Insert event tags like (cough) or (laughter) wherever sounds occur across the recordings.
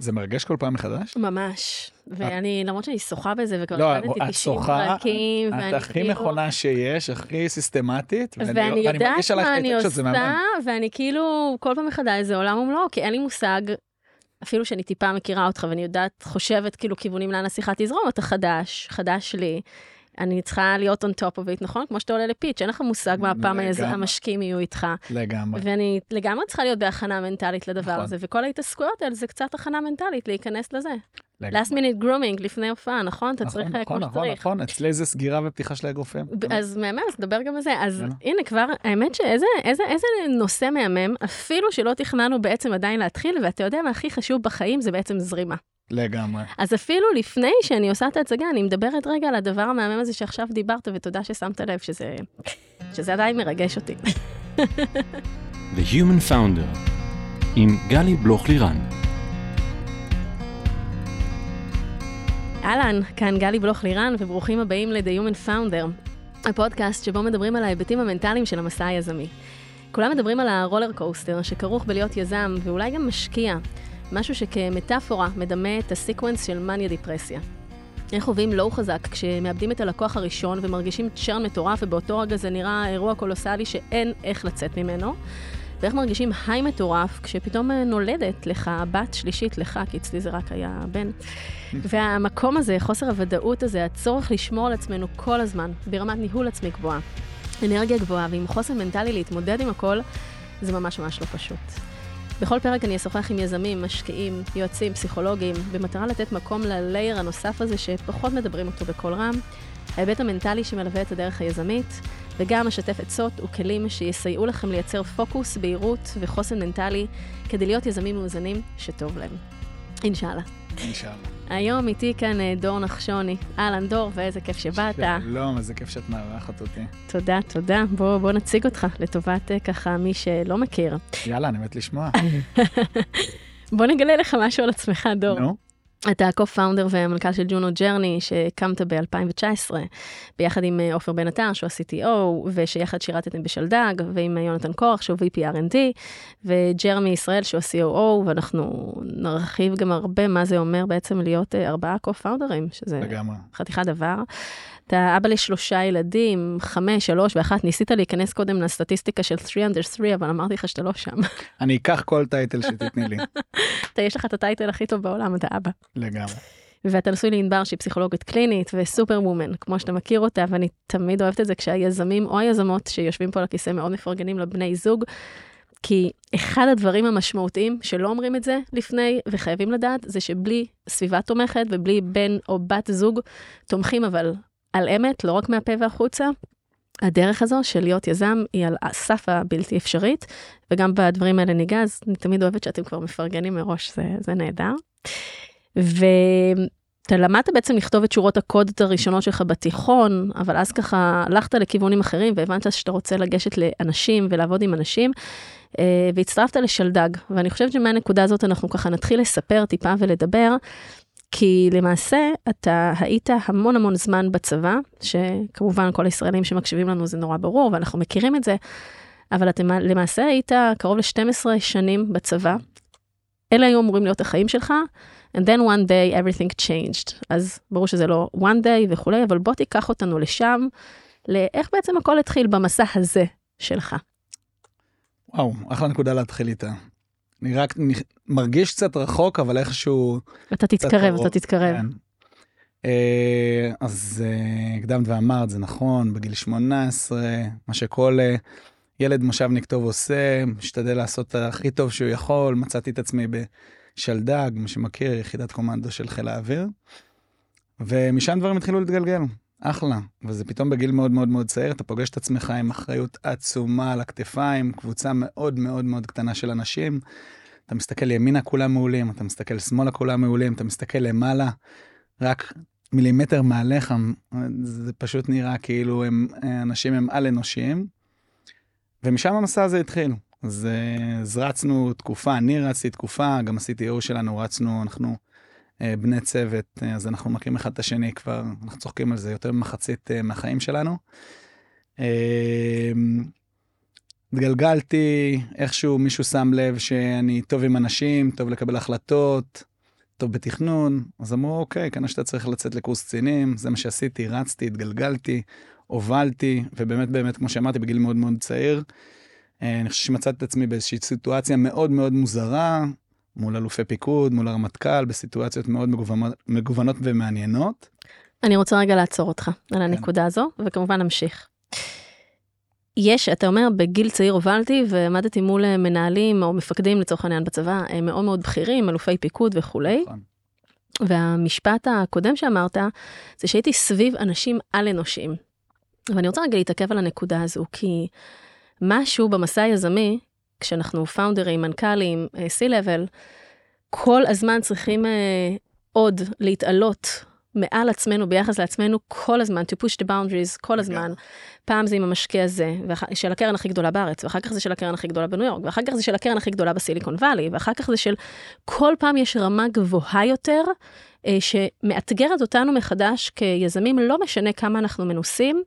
זה מרגש כל פעם מחדש? ממש. ואני, למרות שאני שוחה בזה, וכבר לא, עבדתי את 90 שוחה, פרקים, את ואני הכי כאילו- נכונה שיש, הכי סיסטמטית. ואני אני יודעת מרגיש עלייך מה את אני עושה. ואני כאילו, כל פעם מחדש זה עולם ומלואו, כי אין לי מושג, אפילו שאני טיפה מכירה אותך, ואני יודעת, חושבת כאילו כיוונים לאן השיחה תזרום, אתה חדש, חדש לי. אני צריכה להיות on top of it, נכון? כמו שאתה עולה לפיץ', אין לך מושג מה הפעם. המשקיעים יהיו איתך. לגמרי. ואני לגמרי צריכה להיות בהכנה מנטלית לדבר נכון. הזה, וכל ההתעסקויות האלה זה קצת הכנה מנטלית להיכנס לזה. לגמרי. last minute grooming לפני הופעה, נכון? אתה צריך אה, כמו נכון, נכון, שצריך. נכון, אצלי זה סגירה ופתיחה של האגרופים. ב- אז מהמם, אז נדבר גם על זה. אז. הנה כבר, האמת שאיזה איזה, איזה נושא מהמם, אפילו שלא תכננו בעצם עדיין להתחיל, ואתה יודע מה הכי חשוב בחיים זה בעצם זרימה. לגמרי. אז אפילו לפני שאני עושה את ההצגה, אני מדברת רגע על הדבר המהמם הזה שעכשיו דיברת, ותודה ששמת לב שזה, שזה עדיין מרגש אותי. (laughs) The Human Founder עם גלי בלוך-לירן. אהלן, כאן גלי בלוך לירן, וברוכים הבאים ל-The Human Founder, הפודקאסט שבו מדברים על ההיבטים המנטליים של המסע היזמי. כולם מדברים על ה roller coaster שכרוך בלהיות יזם, ואולי גם משקיע, משהו שכמטאפורה מדמה את ה sequence של מניה דיפרסיה. איך חווים low חזק כשמאבדים את הלקוח הראשון ומרגישים churn מטורף, ובאותו רגע זה נראה אירוע קולוסלי שאין איך לצאת ממנו. ואיך מרגישים היי מטורף כשפתאום נולדת לך בת שלישית לך, כי אצלי זה רק היה בן. (laughs) והמקום הזה, חוסר הוודאות הזה, הצורך לשמור על עצמנו כל הזמן, ברמת ניהול עצמי גבוהה, אנרגיה גבוהה ועם חוסן מנטלי להתמודד עם הכל, זה ממש ממש לא פשוט. בכל פרק אני אשוחח עם יזמים, משקיעים, יועצים, פסיכולוגים, במטרה לתת מקום ללייר הנוסף הזה שפחות מדברים אותו בקול רם, ההיבט המנטלי שמלווה את הדרך היזמית, וגם אשתף עצות וכלים שיסייעו לכם לייצר פוקוס, בהירות וחוסן מנטלי כדי להיות יזמים מאוזנים שטוב להם. אינשאללה. אינשאללה. היום איתי כאן אה, דור נחשוני. אהלן דור, ואיזה כיף שבאת. שלום, איזה כיף שאת מארחת אותי. תודה, תודה. בוא, בוא נציג אותך לטובת אה, ככה מי שלא מכיר. יאללה, אני מת לשמוע. (laughs) בוא נגלה לך משהו על עצמך, דור. נו, אתה ה-co-founder והמנכ"ל של ג'ונו ג'רני, שהקמת ב-2019, ביחד עם אה, עופר בן עטר, שהוא ה-CTO, ושיחד שירתתם בשלדג, ועם אה, יונתן קורח, שהוא VP R&D, וג'רמי ישראל, שהוא ה-COO, ואנחנו נרחיב גם הרבה מה זה אומר בעצם להיות אה, ארבעה co-founders, שזה לגמרי. חתיכת דבר. אתה אבא לשלושה ילדים, חמש, שלוש ואחת, ניסית להיכנס קודם לסטטיסטיקה של 3 under 3, אבל אמרתי לך שאתה לא שם. אני אקח כל טייטל שתתני לי. (laughs) אתה, יש לך את הטייטל הכי טוב בעולם, אתה אבא. לגמרי. ואתה נשוי לענבר שהיא פסיכולוגית קלינית וסופר וומן, כמו שאתה מכיר אותה, ואני תמיד אוהבת את זה כשהיזמים או היזמות שיושבים פה על הכיסא מאוד מפרגנים לבני זוג, כי אחד הדברים המשמעותיים שלא אומרים את זה לפני וחייבים לדעת, זה שבלי סביבה תומכת ובלי בן או בת זוג תומכים אבל על אמת, לא רק מהפה והחוצה, הדרך הזו של להיות יזם היא על הסף הבלתי אפשרית, וגם בדברים האלה ניגע, אז אני תמיד אוהבת שאתם כבר מפרגנים מראש, זה, זה נהדר. ואתה למדת בעצם לכתוב את שורות הקוד הראשונות שלך בתיכון, אבל אז ככה הלכת לכיוונים אחרים והבנת שאתה רוצה לגשת לאנשים ולעבוד עם אנשים, אה, והצטרפת לשלדג. ואני חושבת שמהנקודה הזאת אנחנו ככה נתחיל לספר טיפה ולדבר, כי למעשה אתה היית המון המון זמן בצבא, שכמובן כל הישראלים שמקשיבים לנו זה נורא ברור ואנחנו מכירים את זה, אבל אתה למעשה היית קרוב ל-12 שנים בצבא. אלה היו אמורים להיות החיים שלך, and then one day everything changed. אז ברור שזה לא one day וכולי, אבל בוא תיקח אותנו לשם, לאיך בעצם הכל התחיל במסע הזה שלך. וואו, אחלה נקודה להתחיל איתה. אני רק מרגיש קצת רחוק, אבל איכשהו... אתה תתקרב. אתה תתקרב. כן. אה, אז אה, הקדמת ואמרת, זה נכון, בגיל 18, מה שכל אה, ילד מושבניק טוב עושה, משתדל לעשות את הכי טוב שהוא יכול, מצאתי את עצמי בשלדג, מי שמכיר, יחידת קומנדו של חיל האוויר, ומשם דברים התחילו להתגלגל, אחלה. וזה פתאום בגיל מאוד מאוד מאוד צעיר, אתה פוגש את עצמך עם אחריות עצומה על הכתפיים, קבוצה מאוד מאוד מאוד קטנה של אנשים. אתה מסתכל ימינה כולם מעולים, אתה מסתכל שמאלה כולם מעולים, אתה מסתכל למעלה, רק מילימטר מעליך, זה פשוט נראה כאילו הם, אנשים הם על-אנושיים. ומשם המסע הזה התחיל. אז, רצנו תקופה, אני רצתי תקופה, גם ה-CTO שלנו רצנו, אנחנו בני צוות, אה, אז אנחנו מכירים אחד את השני כבר, אנחנו צוחקים על זה יותר ממחצית אה, מהחיים שלנו. אה, התגלגלתי, איכשהו מישהו שם לב שאני טוב עם אנשים, טוב לקבל החלטות, טוב בתכנון, אז אמרו, אוקיי, כנראה שאתה צריך לצאת לקורס קצינים, זה מה שעשיתי, רצתי, התגלגלתי, הובלתי, ובאמת, באמת, כמו שאמרתי, בגיל מאוד מאוד צעיר, אה, אני חושב שמצאתי את עצמי באיזושהי סיטואציה מאוד מאוד מוזרה, מול אלופי פיקוד, מול הרמטכ"ל, בסיטואציות מאוד מגוונות, מגוונות ומעניינות. אני רוצה רגע לעצור אותך על כן. הנקודה הזו, וכמובן נמשיך. יש, אתה אומר, בגיל צעיר הובלתי ועמדתי מול אה, מנהלים או מפקדים לצורך העניין בצבא, הם מאוד מאוד בכירים, אלופי פיקוד וכולי, נכון. והמשפט הקודם שאמרת, זה שהייתי סביב אנשים על-אנושיים. ואני רוצה רגע להתעכב על הנקודה הזו, כי משהו במסע היזמי, כשאנחנו פאונדרים, מנכ"לים, אה, C-Level, כל הזמן צריכים אה, עוד להתעלות מעל עצמנו, ביחס לעצמנו, כל הזמן, to push the boundaries, כל הזמן. פעם זה עם המשקיע הזה, ואח- של הקרן הכי גדולה בארץ, ואחר כך זה של הקרן הכי גדולה בניו יורק, ואחר כך זה של הקרן הכי גדולה בסיליקון וואלי, ואחר כך זה של... כל פעם יש רמה גבוהה יותר, אה, שמאתגרת אותנו מחדש כיזמים, לא משנה כמה אנחנו מנוסים.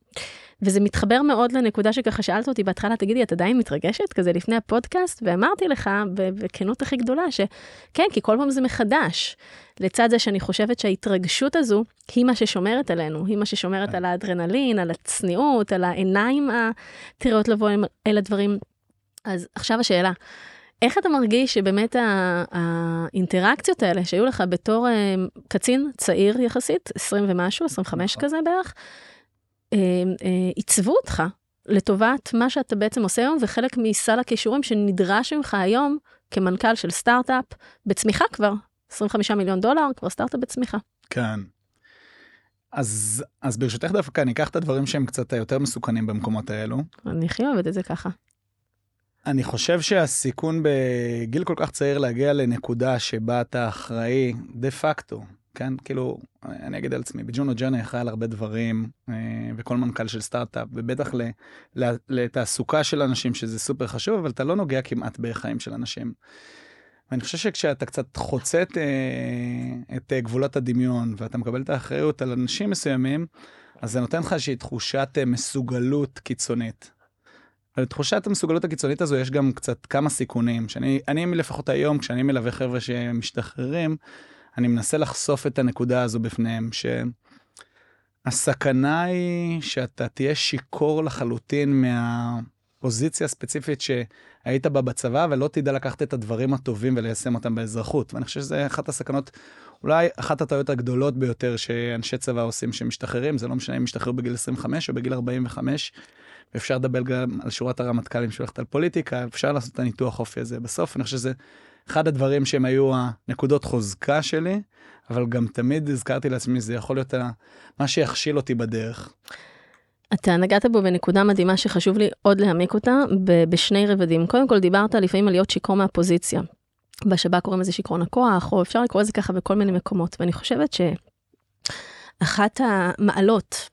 וזה מתחבר מאוד לנקודה שככה שאלת אותי בהתחלה, תגידי, את עדיין מתרגשת? כזה לפני הפודקאסט, ואמרתי לך בכנות הכי גדולה, שכן, כי כל פעם זה מחדש. לצד זה שאני חושבת שההתרגשות הזו היא מה ששומרת עלינו, היא מה ששומרת על האדרנלין, על הצניעות, על העיניים הטריות לבוא אל- הדברים. אז עכשיו השאלה, איך אתה מרגיש שבאמת האינטראקציות האלה שהיו לך בתור אה, קצין צעיר יחסית, 20 ומשהו, 25 נכון. כזה בערך, עיצבו אותך לטובת מה שאתה בעצם עושה היום, וחלק מסל הכישורים שנדרש ממך היום כמנכ"ל של סטארט-אפ, בצמיחה כבר, 25 מיליון דולר, כבר סטארט-אפ בצמיחה. כן. אז, אז ברשותך דווקא אני אקח את הדברים שהם קצת היותר מסוכנים במקומות האלו. אני הכי אוהבת את זה ככה. אני חושב שהסיכון בגיל כל כך צעיר להגיע לנקודה שבה אתה אחראי דה פקטו, כן? כאילו, אני אגיד על עצמי, בג'ונו ג'וני אחראי על הרבה דברים, אה, וכל מנכ"ל של סטארט-אפ, ובטח לתעסוקה של אנשים, שזה סופר חשוב, אבל אתה לא נוגע כמעט בחיים של אנשים. ואני חושב שכשאתה קצת חוצה את, אה, את אה, גבולות הדמיון, ואתה מקבל את האחריות על אנשים מסוימים, אז זה נותן לך איזושהי תחושת מסוגלות קיצונית. ולתחושת המסוגלות הקיצונית הזו יש גם קצת כמה סיכונים, שאני אני לפחות היום, כשאני מלווה חבר'ה שמשתחררים, אני מנסה לחשוף את הנקודה הזו בפניהם, שהסכנה היא שאתה תהיה שיכור לחלוטין מהפוזיציה הספציפית שהיית בה בצבא, ולא תדע לקחת את הדברים הטובים וליישם אותם באזרחות. ואני חושב שזה אחת הסכנות, אולי אחת הטעויות הגדולות ביותר שאנשי צבא עושים שמשתחררים, זה לא משנה אם משתחרר בגיל 25 או בגיל 45. ואפשר לדבר גם על שורת הרמטכ"לים שהולכת על פוליטיקה, אפשר לעשות את הניתוח אופי הזה. בסוף אני חושב שזה אחד הדברים שהם היו הנקודות חוזקה שלי, אבל גם תמיד הזכרתי לעצמי, זה יכול להיות מה שיכשיל אותי בדרך. אתה נגעת בו בנקודה מדהימה שחשוב לי עוד להעמיק אותה בשני רבדים. קודם כל דיברת לפעמים על להיות שיכור מהפוזיציה. בשב"כ קוראים לזה שיכרון הכוח, או אפשר לקרוא לזה ככה בכל מיני מקומות. ואני חושבת שאחת המעלות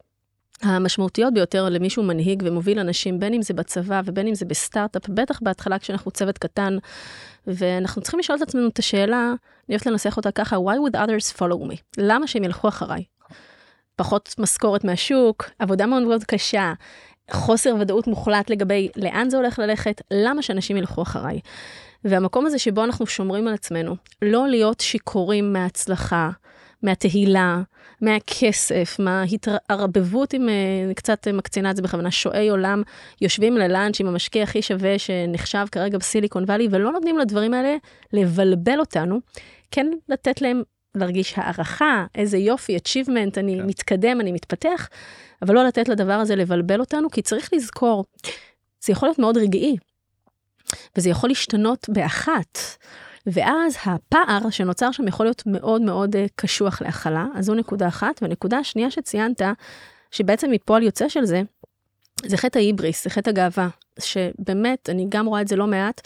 המשמעותיות ביותר למישהו מנהיג ומוביל אנשים, בין אם זה בצבא ובין אם זה בסטארט-אפ, בטח בהתחלה כשאנחנו צוות קטן, ואנחנו צריכים לשאול את עצמנו את השאלה, אני אוהבת לנסח אותה ככה, why would others follow me? למה שהם ילכו אחריי? פחות משכורת מהשוק, עבודה מאוד מאוד קשה, חוסר ודאות מוחלט לגבי לאן זה הולך ללכת, למה שאנשים ילכו אחריי? והמקום הזה שבו אנחנו שומרים על עצמנו, לא להיות שיכורים מההצלחה, מהתהילה, מהכסף, מההתערבבות עם, אה, אני קצת מקצינה את זה בכוונה, שועי עולם, יושבים ללאנץ' עם המשקיע הכי שווה שנחשב כרגע בסיליקון וואלי, ולא נותנים לדברים האלה לבלבל אותנו, כן לתת להם להרגיש הערכה, איזה יופי, achievement, אני כן. מתקדם, אני מתפתח, אבל לא לתת לדבר הזה לבלבל אותנו, כי צריך לזכור, זה יכול להיות מאוד רגעי, וזה יכול להשתנות באחת. ואז הפער שנוצר שם יכול להיות מאוד מאוד אה, קשוח להכלה, אז זו נקודה אחת. והנקודה השנייה שציינת, שבעצם מפועל יוצא של זה, זה חטא ההיבריס, זה חטא הגאווה, שבאמת, אני גם רואה את זה לא מעט,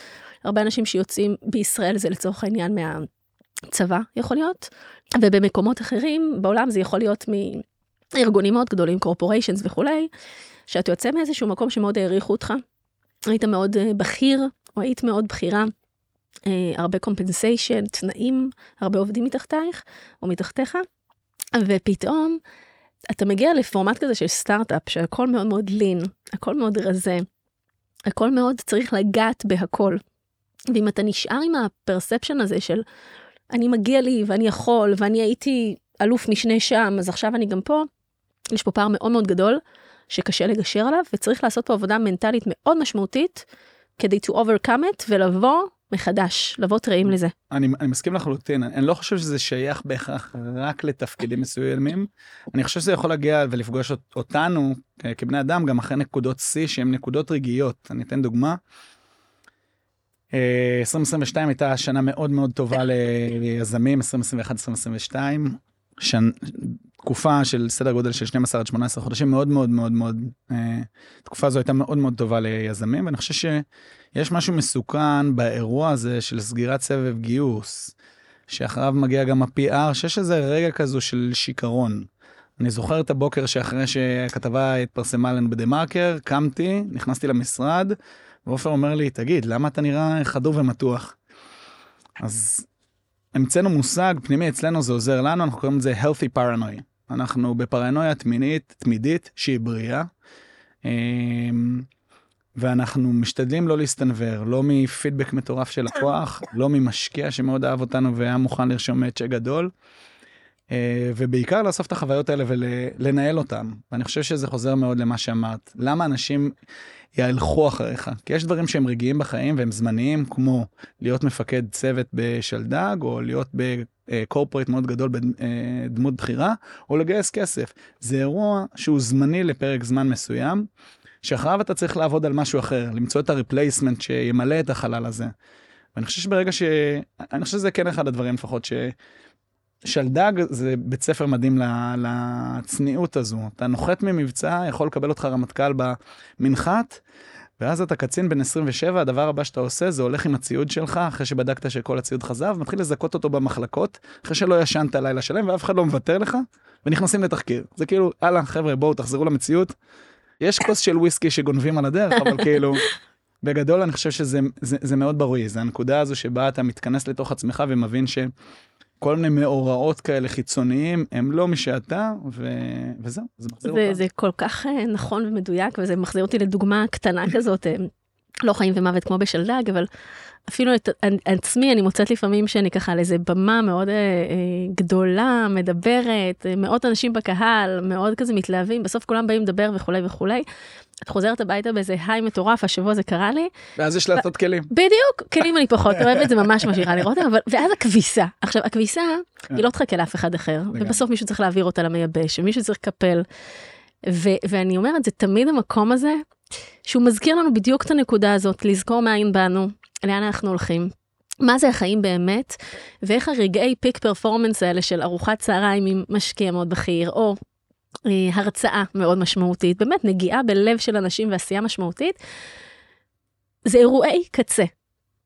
הרבה אנשים שיוצאים בישראל זה לצורך העניין מהצבא, יכול להיות, ובמקומות אחרים בעולם זה יכול להיות מארגונים מאוד גדולים, corporations וכולי, שאתה יוצא מאיזשהו מקום שמאוד העריכו אותך, היית מאוד אה, בכיר, או היית מאוד בכירה, הרבה compensation, תנאים, הרבה עובדים מתחתייך או מתחתיך, ופתאום אתה מגיע לפורמט כזה של סטארט-אפ, שהכל מאוד מאוד לין, הכל מאוד רזה, הכל מאוד צריך לגעת בהכל. ואם אתה נשאר עם הפרספשן הזה של אני מגיע לי ואני יכול ואני הייתי אלוף משנה שם, אז עכשיו אני גם פה. יש פה פער מאוד מאוד גדול שקשה לגשר עליו, וצריך לעשות פה עבודה מנטלית מאוד משמעותית כדי to overcome it ולבוא מחדש, לבוא טריים לזה. אני, אני מסכים לחלוטין, אני, אני לא חושב שזה שייך בהכרח רק לתפקידים מסוימים. אני חושב שזה יכול להגיע ולפגוש אותנו כבני אדם גם אחרי נקודות שיא שהן נקודות רגעיות. אני אתן דוגמה. 2022 אה, הייתה שנה מאוד מאוד טובה ליזמים, 2021-2022. שנ... תקופה של סדר גודל של 12 עד 18 חודשים מאוד מאוד מאוד מאוד, אה, תקופה זו הייתה מאוד מאוד טובה ליזמים, ואני חושב שיש משהו מסוכן באירוע הזה של סגירת סבב גיוס, שאחריו מגיע גם ה-PR, שיש איזה רגע כזו של שיכרון. אני זוכר את הבוקר שאחרי שהכתבה התפרסמה עלינו בדה מרקר, קמתי, נכנסתי למשרד, ועופר אומר לי, תגיד, למה אתה נראה חדור ומתוח? אז המצאנו מושג פנימי אצלנו זה עוזר לנו אנחנו קוראים לזה healthy paranoia אנחנו בפרנויה תמינית תמידית שהיא בריאה. אמ, ואנחנו משתדלים לא להסתנוור לא מפידבק מטורף של לקוח לא ממשקיע שמאוד אהב אותנו והיה מוכן לרשום צ'ק גדול. אה, ובעיקר לאסוף את החוויות האלה ולנהל אותן ואני חושב שזה חוזר מאוד למה שאמרת למה אנשים ילכו אחריך. כי יש דברים שהם רגעיים בחיים והם זמניים, כמו להיות מפקד צוות בשלדג, או להיות ב corporate מאוד גדול בדמות בכירה, או לגייס כסף. זה אירוע שהוא זמני לפרק זמן מסוים, שאחריו אתה צריך לעבוד על משהו אחר, למצוא את ה replacement שימלא את החלל הזה. ואני חושב שברגע ש... אני חושב שזה כן אחד הדברים לפחות ש... שלדג זה בית ספר מדהים לצניעות הזו. אתה נוחת ממבצע, יכול לקבל אותך רמטכ"ל במנחת, ואז אתה קצין בן 27, הדבר הבא שאתה עושה זה הולך עם הציוד שלך, אחרי שבדקת שכל הציוד חזר, ומתחיל לזכות אותו במחלקות, אחרי שלא ישנת לילה שלם ואף אחד לא מוותר לך, ונכנסים לתחקיר. זה כאילו, הלאה, חבר'ה, בואו תחזרו למציאות. יש כוס של וויסקי שגונבים על הדרך, אבל כאילו, בגדול אני חושב שזה זה, זה מאוד ברוי, זה הנקודה הזו שבה אתה מתכנס לתוך עצמך ומבין ש... כל מיני מאורעות כאלה חיצוניים, הם לא מי שאתה, ו... וזהו, זה מחזיר אותך. זה כל כך אה, נכון ומדויק, וזה מחזיר אותי לדוגמה קטנה כזאת, אה, לא חיים ומוות כמו בשלדג, אבל אפילו את עצמי אני מוצאת לפעמים שאני ככה על איזה במה מאוד אה, אה, גדולה, מדברת, אה, מאות אנשים בקהל, מאוד כזה מתלהבים, בסוף כולם באים לדבר וכולי וכולי. את חוזרת הביתה באיזה היי מטורף, השבוע זה קרה לי. ואז יש לעשות כלים. בדיוק, כלים אני פחות (laughs) אוהבת, זה ממש משאירה לראות, אבל ואז הכביסה. עכשיו, הכביסה, היא לא תחכה לאף אחד אחר, ובסוף מישהו צריך להעביר אותה למייבש, ומישהו צריך לקפל. ואני אומרת, זה תמיד המקום הזה, שהוא מזכיר לנו בדיוק את הנקודה הזאת, לזכור מאין באנו, לאן אנחנו הולכים. מה זה החיים באמת, ואיך הרגעי פיק פרפורמנס האלה של ארוחת צהריים עם משקיע מאוד בכיר, או אה, הרצאה מאוד משמעותית, באמת נגיעה בלב של אנשים ועשייה משמעותית, זה אירועי קצה.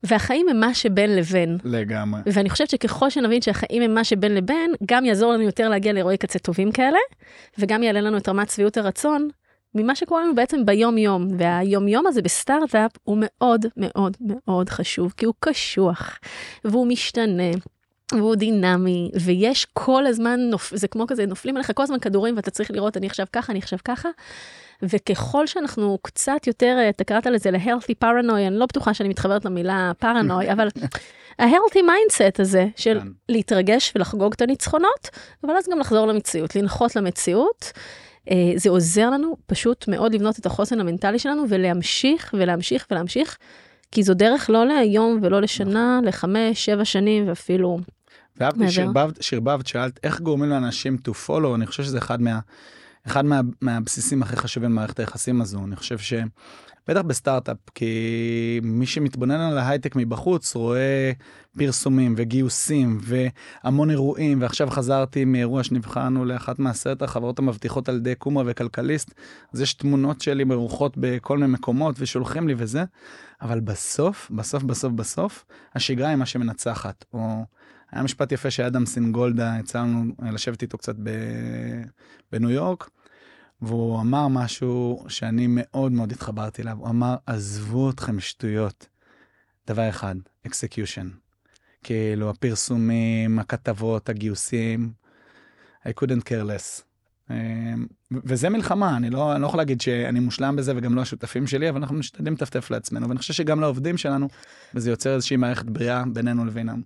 והחיים הם מה שבין לבין. לגמרי. ואני חושבת שככל שנבין שהחיים הם מה שבין לבין, גם יעזור לנו יותר להגיע לאירועי קצה טובים כאלה, וגם יעלה לנו את רמת שביעות הרצון ממה שקורה לנו בעצם ביום יום, והיום יום הזה בסטארט-אפ הוא מאוד מאוד מאוד חשוב, כי הוא קשוח, והוא משתנה. והוא דינמי, ויש כל הזמן, נופ... זה כמו כזה, נופלים עליך כל הזמן כדורים ואתה צריך לראות, אני עכשיו ככה, אני עכשיו ככה. וככל שאנחנו קצת יותר, אתה קראת לזה ל-healthy paranoid, אני לא בטוחה שאני מתחברת למילה paranoid, (laughs) אבל ה-healthy mindset הזה של כן. להתרגש ולחגוג את הניצחונות, אבל אז גם לחזור למציאות, לנחות למציאות. אה, זה עוזר לנו פשוט מאוד לבנות את החוסן המנטלי שלנו ולהמשיך ולהמשיך ולהמשיך, כי זו דרך לא להיום ולא לשנה, נכון. לחמש, שבע שנים ואפילו ואהבתי שערבבת, שאלת איך גורמים לאנשים to follow, אני חושב שזה אחד, מה, אחד מה, מהבסיסים הכי חשובים במערכת היחסים הזו. אני חושב ש... בטח בסטארט-אפ, כי מי שמתבונן על ההייטק מבחוץ רואה פרסומים וגיוסים והמון אירועים, ועכשיו חזרתי מאירוע שנבחרנו לאחת מעשרת החברות המבטיחות על ידי קומה וכלכליסט, אז יש תמונות שלי מרוחות בכל מיני מקומות ושולחים לי וזה, אבל בסוף, בסוף, בסוף, בסוף, השגרה היא מה שמנצחת. או היה משפט יפה שאדם סינגולדה, יצא לנו לשבת איתו קצת בניו יורק. והוא אמר משהו שאני מאוד מאוד התחברתי אליו, הוא אמר, עזבו אתכם שטויות. דבר אחד, execution. כאילו, הפרסומים, הכתבות, הגיוסים, I couldn't care less. אמ, וזה מלחמה, אני לא, אני לא יכול להגיד שאני מושלם בזה וגם לא השותפים שלי, אבל אנחנו משתדלים לטפטף לעצמנו, ואני חושב שגם לעובדים שלנו, וזה יוצר איזושהי מערכת בריאה בינינו לבינם.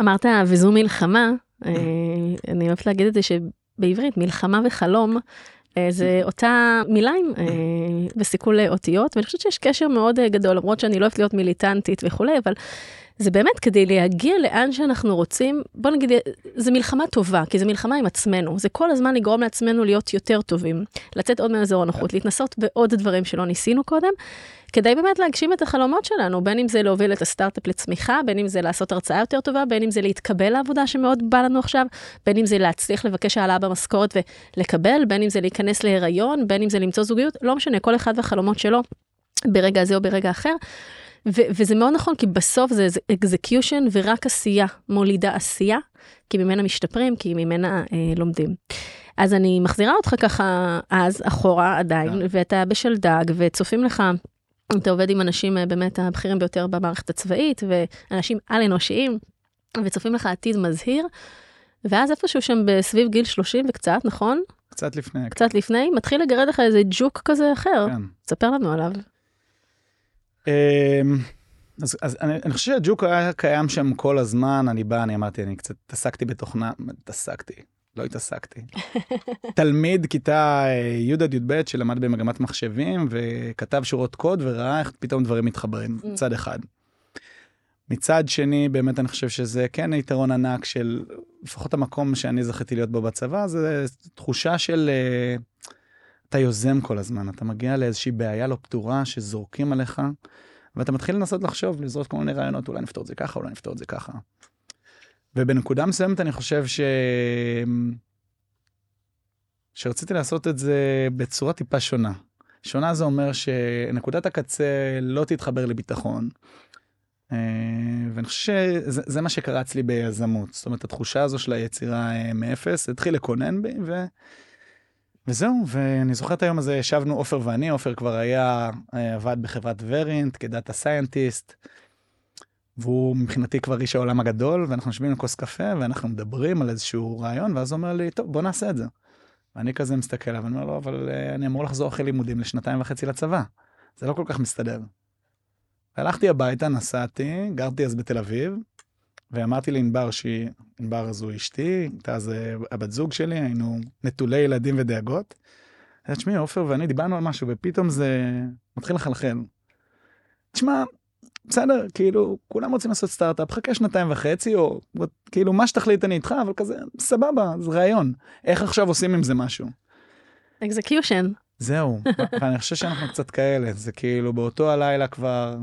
אמרת, וזו מלחמה, אה, אני אוהבת להגיד את זה שבעברית, מלחמה וחלום, זה אותה מילה עם אה, אותיות, ואני חושבת שיש קשר מאוד אה, גדול, למרות שאני לא אוהבת להיות מיליטנטית וכולי, אבל זה באמת כדי להגיע לאן שאנחנו רוצים, בוא נגיד, זה מלחמה טובה, כי זה מלחמה עם עצמנו, זה כל הזמן לגרום לעצמנו להיות יותר טובים, לצאת עוד מאזור הנוחות, להתנסות בעוד דברים שלא ניסינו קודם, כדי באמת להגשים את החלומות שלנו, בין אם זה להוביל את הסטארט-אפ לצמיחה, בין אם זה לעשות הרצאה יותר טובה, בין אם זה להתקבל לעבודה שמאוד בא לנו עכשיו, בין אם זה להצליח לבקש העלאה במשכורת ולקבל, בין אם זה להיכנס להיריון, בין אם זה למצוא זוגיות, לא משנה, כל אחד והחלומות שלו, ברגע הזה או ברגע אחר. ו- וזה מאוד נכון, כי בסוף זה אקזקיושן ורק עשייה מולידה עשייה, כי ממנה משתפרים, כי ממנה אה, לומדים. אז אני מחזירה אותך ככה אז, אחורה עדיין, yeah. ואתה בשלדג, וצופים לך אתה עובד עם אנשים אה, באמת הבכירים ביותר במערכת הצבאית, ואנשים על-אנושיים, וצופים לך עתיד מזהיר, ואז איפשהו שם בסביב גיל 30 וקצת, נכון? קצת לפני. קצת לפני, מתחיל לגרד לך איזה ג'וק כזה אחר. כן. ספר לנו עליו. אמ, אז, אז אני, אני חושב שהג'וק היה קיים שם כל הזמן, אני בא, אני אמרתי, אני קצת התעסקתי בתוכנה, התעסקתי, לא התעסקתי. (laughs) תלמיד כיתה אה, י' עד י"ב שלמד במגמת מחשבים וכתב שורות קוד וראה איך פתאום דברים מתחברים, mm. מצד אחד. מצד שני, באמת אני חושב שזה כן יתרון ענק של, לפחות המקום שאני זכיתי להיות בו בצבא, זה תחושה של... uh, אתה יוזם כל הזמן, אתה מגיע לאיזושהי בעיה לא פתורה שזורקים עליך, ואתה מתחיל לנסות לחשוב, לזרוק כל מיני רעיונות, אולי נפתור את זה ככה, אולי נפתור את זה ככה. ובנקודה מסוימת אני חושב ש... שרציתי לעשות את זה בצורה טיפה שונה. שונה זה אומר שנקודת הקצה לא תתחבר לביטחון. אה, ואני חושב שזה מה שקרה אצלי ביזמות. זאת אומרת, התחושה הזו של היצירה אה, מאפס התחיל לקונן בי, ו... וזהו, ואני זוכר את היום הזה, ישבנו עופר ואני, עופר כבר היה, אה, עבד בחברת ורינט כדאטה סיינטיסט. והוא מבחינתי כבר איש העולם הגדול, ואנחנו יושבים עם כוס קפה, ואנחנו מדברים על איזשהו רעיון, ואז הוא אומר לי, טוב, בוא נעשה את זה. ואני כזה מסתכל עליו, ואני אומר לו, אבל uh, אני אמור לחזור אחרי לימודים לשנתיים וחצי לצבא. זה לא כל כך מסתדר. הלכתי הביתה, נסעתי, גרתי אז בתל אביב, ואמרתי לענבר שהיא, ענבר זו אשתי, הייתה אז אה, הבת זוג שלי, היינו נטולי ילדים ודאגות. תשמעי, עופר ואני דיברנו על משהו, ופתאום זה מתחיל לחלחל. תשמע, בסדר, כאילו, כולם רוצים לעשות סטארט-אפ, חכה שנתיים וחצי, או כאילו, מה שתחליט אני איתך, אבל כזה, סבבה, זה רעיון. איך עכשיו עושים עם זה משהו? execution. זהו, (laughs) ואני חושב שאנחנו קצת כאלה, זה כאילו, באותו הלילה כבר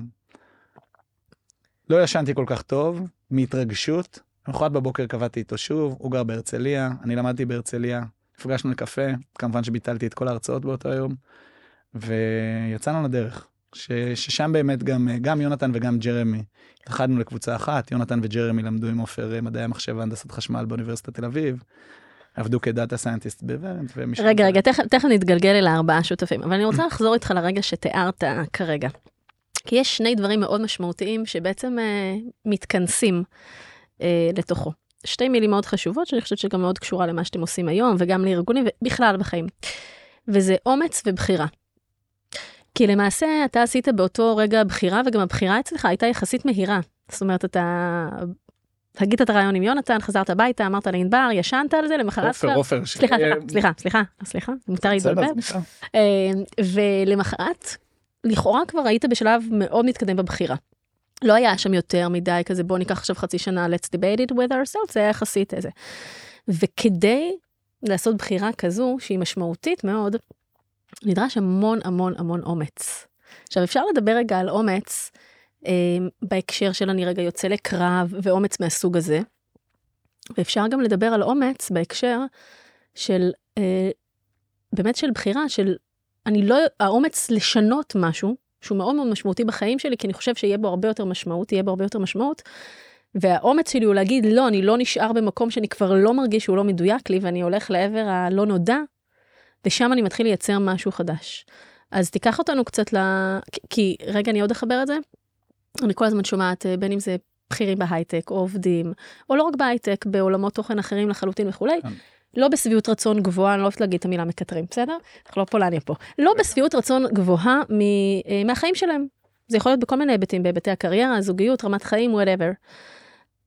לא ישנתי כל כך טוב, מהתרגשות. למחרת בבוקר קבעתי איתו שוב, הוא גר בהרצליה, אני למדתי בהרצליה, נפגשנו לקפה, כמובן שביטלתי את כל ההרצאות באותו יום, ויצאנו לדרך. ש, ששם באמת גם, גם יונתן וגם ג'רמי, התאחדנו לקבוצה אחת, יונתן וג'רמי למדו עם עופר אה, מדעי המחשב והנדסת חשמל באוניברסיטת תל אביב, עבדו כדאטה סיינטיסט בוורנט. רגע, רגע, תכף, תכף נתגלגל אל הארבעה שותפים, אבל אני רוצה לחזור איתך לרגע שתיארת כרגע. כי יש שני דברים מאוד משמעותיים שבעצם אה, מתכנסים אה, לתוכו. שתי מילים מאוד חשובות, שאני חושבת שגם מאוד קשורה למה שאתם עושים היום, וגם לארגונים, ובכלל בחיים. וזה אומץ ובחירה. כי למעשה אתה עשית באותו רגע בחירה, וגם הבחירה אצלך הייתה יחסית מהירה. זאת אומרת, אתה הגית את הרעיון עם יונתן, חזרת הביתה, אמרת לענבר, ישנת על זה, למחרת. עופר, עופר. סליחה, סליחה, סליחה, סליחה, מותר להתבלבל. אה, ולמחרת, לכאורה כבר היית בשלב מאוד מתקדם בבחירה. לא היה שם יותר מדי כזה, בוא ניקח עכשיו חצי שנה, let's debate it with ourselves, זה היה יחסית איזה. וכדי לעשות בחירה כזו, שהיא משמעותית מאוד, נדרש המון המון המון אומץ. עכשיו, אפשר לדבר רגע על אומץ אה, בהקשר של אני רגע יוצא לקרב ואומץ מהסוג הזה, ואפשר גם לדבר על אומץ בהקשר של, אה, באמת של בחירה, של אני לא, האומץ לשנות משהו, שהוא מאוד מאוד משמעותי בחיים שלי, כי אני חושב שיהיה בו הרבה יותר משמעות, יהיה בו הרבה יותר משמעות. והאומץ שלי הוא להגיד, לא, אני לא נשאר במקום שאני כבר לא מרגיש שהוא לא מדויק לי, ואני הולך לעבר הלא נודע, ושם אני מתחיל לייצר משהו חדש. אז תיקח אותנו קצת ל... כי, רגע, אני עוד אחבר את זה. אני כל הזמן שומעת, אה, בין אם זה בכירים בהייטק, או עובדים, או לא רק בהייטק, בעולמות תוכן אחרים לחלוטין וכולי. כן. לא בשביעות רצון גבוהה, אני לא אוהבת להגיד את המילה מקטרים, בסדר? אנחנו לא פולניה פה. לא בשביעות רצון גבוהה מ, אה, מהחיים שלהם. זה יכול להיות בכל מיני היבטים, בהיבטי הקריירה, הזוגיות, רמת חיים, whatever.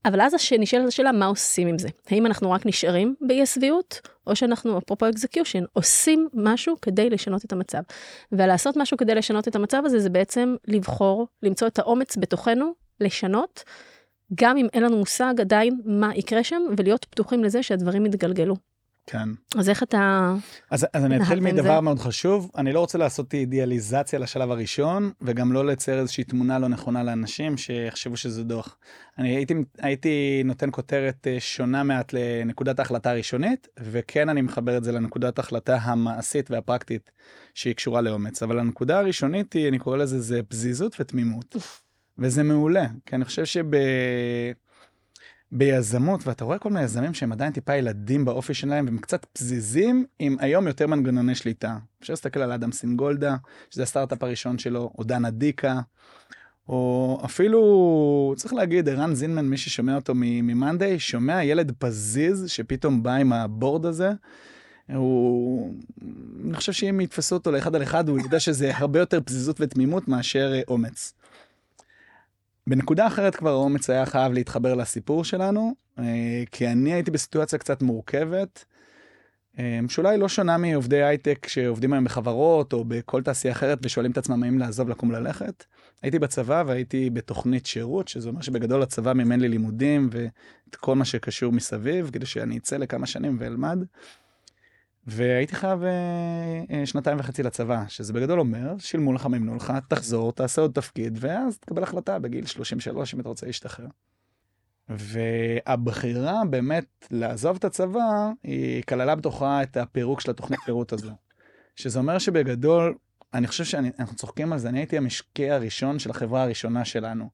אבל אז נשאלת השאלה מה עושים עם זה. האם אנחנו רק נשארים באי השביעות, או שאנחנו, אפרופו אקזקיושן, עושים משהו כדי לשנות את המצב. ולעשות משהו כדי לשנות את המצב הזה, זה בעצם לבחור, למצוא את האומץ בתוכנו, לשנות, גם אם אין לנו מושג עדיין מה יקרה שם, ולהיות פתוחים לזה שהדברים יתגלגלו. כן. אז איך אתה... אז, אז אני אתחיל מדבר זה. מאוד חשוב, אני לא רוצה לעשות אידיאליזציה לשלב הראשון, וגם לא לצייר איזושהי תמונה לא נכונה לאנשים שיחשבו שזה דוח. אני הייתי, הייתי נותן כותרת אה, שונה מעט לנקודת ההחלטה הראשונית, וכן אני מחבר את זה לנקודת ההחלטה המעשית והפרקטית שהיא קשורה לאומץ. אבל הנקודה הראשונית היא, אני קורא לזה, זה פזיזות ותמימות. וזה מעולה, כי אני חושב שב... ביזמות, ואתה רואה כל מיני יזמים שהם עדיין טיפה ילדים באופי שלהם, והם קצת פזיזים עם היום יותר מנגנוני שליטה. אפשר להסתכל על אדם סינגולדה, שזה הסטארט-אפ הראשון שלו, או דנה דיקה, או אפילו, צריך להגיד, ערן זינמן, מי ששומע אותו ממאנדיי, שומע ילד פזיז שפתאום בא עם הבורד הזה. הוא, אני חושב שאם יתפסו אותו לאחד על אחד, הוא ידע שזה הרבה יותר פזיזות ותמימות מאשר אה, אומץ. בנקודה אחרת כבר האומץ היה חייב להתחבר לסיפור שלנו, אה, כי אני הייתי בסיטואציה קצת מורכבת, אה, שאולי לא שונה מעובדי הייטק שעובדים היום בחברות או בכל תעשייה אחרת ושואלים את עצמם האם לעזוב, לקום, ללכת. הייתי בצבא והייתי בתוכנית שירות, שזה אומר שבגדול הצבא מימן לי לימודים ואת כל מה שקשור מסביב, כדי שאני אצא לכמה שנים ואלמד. והייתי חייב אה, אה, שנתיים וחצי לצבא, שזה בגדול אומר, שילמו לך, מימנו לך, תחזור, תעשה עוד תפקיד, ואז תקבל החלטה בגיל 33 אם אתה רוצה להשתחרר. והבחירה באמת לעזוב את הצבא, היא כללה בתוכה את הפירוק של התוכנית פירוט הזו. שזה אומר שבגדול, אני חושב שאנחנו צוחקים על זה, אני הייתי המשקיע הראשון של החברה הראשונה שלנו.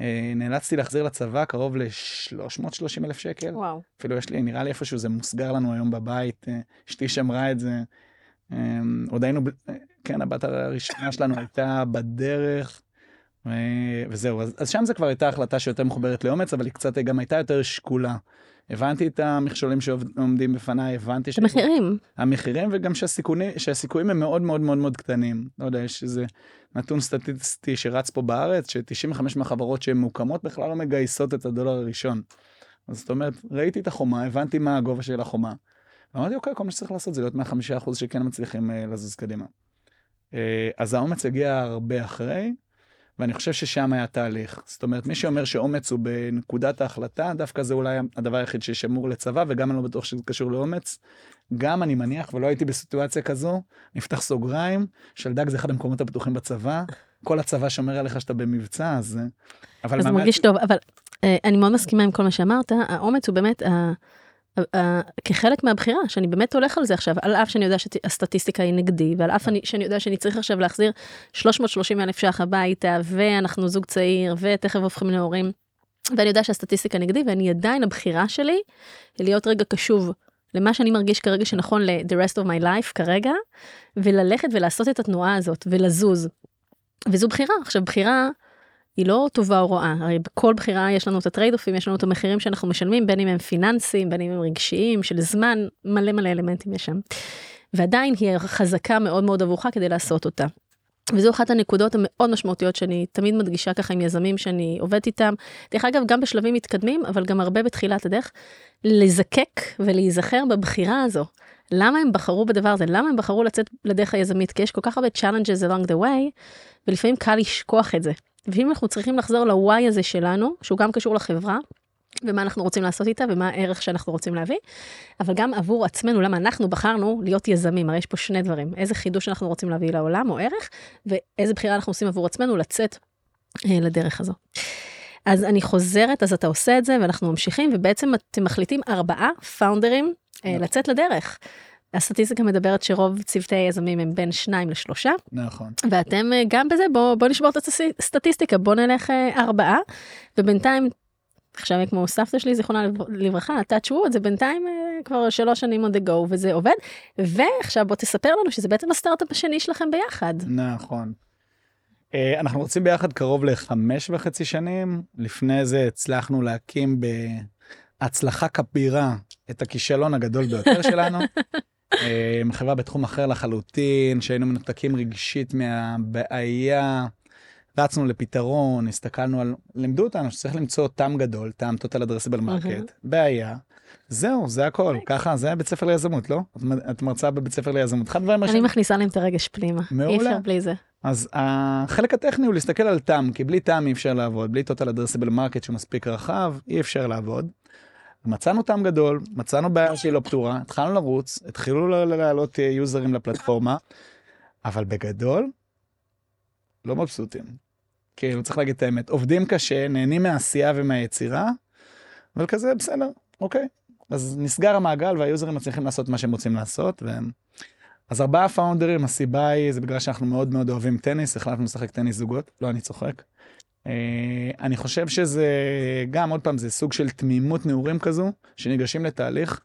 אה, נאלצתי להחזיר לצבא קרוב ל-330 אלף שקל. וואו. אפילו יש לי, נראה לי איפשהו זה מוסגר לנו היום בבית, אה, אשתי שמרה את זה. אה, עוד היינו, אה, כן, הבת הראשונה שלנו הייתה בדרך, וזהו, אז, אז שם זה כבר הייתה החלטה שיותר מחוברת לאומץ, אבל היא קצת גם הייתה יותר שקולה. הבנתי את המכשולים שעומדים בפניי, הבנתי את המחירים. המחירים וגם שהסיכונים, שהסיכויים הם מאוד מאוד מאוד מאוד קטנים. לא יודע, יש איזה נתון סטטיסטי שרץ פה בארץ, ש-95 מהחברות שהן מוקמות בכלל לא מגייסות את הדולר הראשון. אז זאת אומרת, ראיתי את החומה, הבנתי מה הגובה של החומה. אמרתי, אוקיי, כל מה שצריך לעשות זה להיות 105% שכן מצליחים uh, לזוז קדימה. Uh, אז האומץ הגיע הרבה אחרי, ואני חושב ששם היה תהליך. זאת אומרת, מי שאומר שאומץ הוא בנקודת ההחלטה, דווקא זה אולי הדבר היחיד ששמור לצבא, וגם אני לא בטוח שזה קשור לאומץ. גם אני מניח, ולא הייתי בסיטואציה כזו, נפתח סוגריים, שלדג זה אחד המקומות הבטוחים בצבא, כל הצבא שומר עליך שאתה במבצע, אז... אבל אז זה באמת- מרגיש טוב, אבל אה, אני מאוד מסכימה עם כל מה שאמרת, האומץ הוא באמת, ה- ה- ה- כחלק מהבחירה, שאני באמת הולך על זה עכשיו, על אף שאני יודע שהסטטיסטיקה היא נגדי, ועל אף אני- שאני יודע שאני צריך עכשיו להחזיר 330 אלף ש"ח הביתה, ואנחנו זוג צעיר, ותכף הופכים להורים, ואני יודע שהסטטיסטיקה נגדי, ואני עדיין, הבחירה שלי, היא להיות רגע קשוב למה שאני מרגיש כרגע שנכון ל-the rest of my life כרגע, וללכת ולעשות את התנועה הזאת, ולזוז. וזו בחירה. עכשיו, בחירה היא לא טובה או רעה, הרי בכל בחירה יש לנו את הטרייד אופים, יש לנו את המחירים שאנחנו משלמים, בין אם הם פיננסיים, בין אם הם רגשיים, של זמן, מלא מלא אלמנטים יש שם. ועדיין היא חזקה מאוד מאוד עבורך כדי לעשות אותה. וזו אחת הנקודות המאוד משמעותיות שאני תמיד מדגישה ככה עם יזמים שאני עובדת איתם. דרך אגב, גם בשלבים מתקדמים, אבל גם הרבה בתחילת הדרך, לזקק ולהיזכר בבחירה הזו. למה הם בחרו בדבר הזה? למה הם בחרו לצאת לדרך היזמית? כי יש כל כך הרבה challenges along the way, ולפעמים קל לשכוח את זה. ואם אנחנו צריכים לחזור ל-why הזה שלנו, שהוא גם קשור לחברה, ומה אנחנו רוצים לעשות איתה, ומה הערך שאנחנו רוצים להביא, אבל גם עבור עצמנו, למה אנחנו בחרנו להיות יזמים, הרי יש פה שני דברים, איזה חידוש אנחנו רוצים להביא לעולם או ערך, ואיזה בחירה אנחנו עושים עבור עצמנו לצאת אה, לדרך הזו. אז אני חוזרת, אז אתה עושה את זה, ואנחנו ממשיכים, ובעצם אתם מחליטים ארבעה פאונדרים אה, נכון. לצאת לדרך. הסטטיסטיקה מדברת שרוב צוותי היזמים הם בין שניים לשלושה, נכון. ואתם אה, גם בזה, בוא, בוא נשבור את הסטטיסטיקה, בוא נלך אה, ארבעה, ובינתיים, עכשיו כמו סבתא שלי, זיכרונה לב- לברכה, touch wood, זה בינתיים אה, כבר שלוש שנים on the go, וזה עובד. ועכשיו בוא תספר לנו שזה בעצם הסטארט-אפ השני שלכם ביחד. נכון. אנחנו רוצים ביחד קרוב לחמש וחצי שנים. לפני זה הצלחנו להקים בהצלחה כבירה את הכישלון הגדול ביותר שלנו. (laughs) חברה בתחום אחר לחלוטין, שהיינו מנותקים רגשית מהבעיה, רצנו לפתרון, הסתכלנו על, לימדו אותנו שצריך למצוא טעם גדול, טעם total addressable market, בעיה, זהו, זה הכל, ככה, זה היה בית ספר ליזמות, לא? את מרצה בבית ספר ליזמות, אחד הדברים אני. מכניסה להם את הרגש פנימה. אי מעולה. אפשר בלי זה. אז החלק הטכני הוא להסתכל על טעם, כי בלי טעם אי אפשר לעבוד, בלי total addressable market שהוא מספיק רחב, אי אפשר לעבוד. מצאנו טעם גדול, מצאנו בעיה שהיא לא פתורה, התחלנו לרוץ, התחילו לעלות אה, יוזרים לפלטפורמה, אבל בגדול, לא מבסוטים. כאילו, צריך להגיד את האמת, עובדים קשה, נהנים מהעשייה ומהיצירה, אבל כזה, בסדר, אוקיי. אז נסגר המעגל והיוזרים מצליחים לעשות מה שהם רוצים לעשות, והם... אז ארבעה פאונדרים, הסיבה היא, זה בגלל שאנחנו מאוד מאוד אוהבים טניס, החלטנו לשחק טניס זוגות, לא, אני צוחק. אה, אני חושב שזה גם, עוד פעם, זה סוג של תמימות נעורים כזו, שניגשים לתהליך.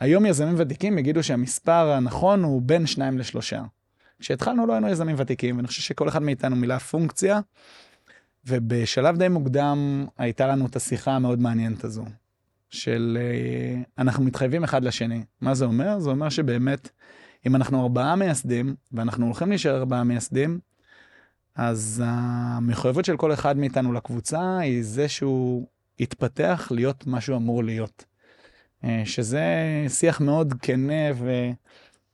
היום יזמים ותיקים יגידו שהמספר הנכון הוא בין שניים לשלושה. כשהתחלנו לא היינו יזמים ותיקים, ואני חושב שכל אחד מאיתנו מילא פונקציה, ובשלב די מוקדם הייתה לנו את השיחה המאוד מעניינת הזו, של אה, אנחנו מתחייבים אחד לשני. מה זה אומר? זה אומר שבאמת, אם אנחנו ארבעה מייסדים, ואנחנו הולכים להישאר ארבעה מייסדים, אז המחויבות של כל אחד מאיתנו לקבוצה היא זה שהוא יתפתח להיות מה שהוא אמור להיות. אה, שזה שיח מאוד כנה ו...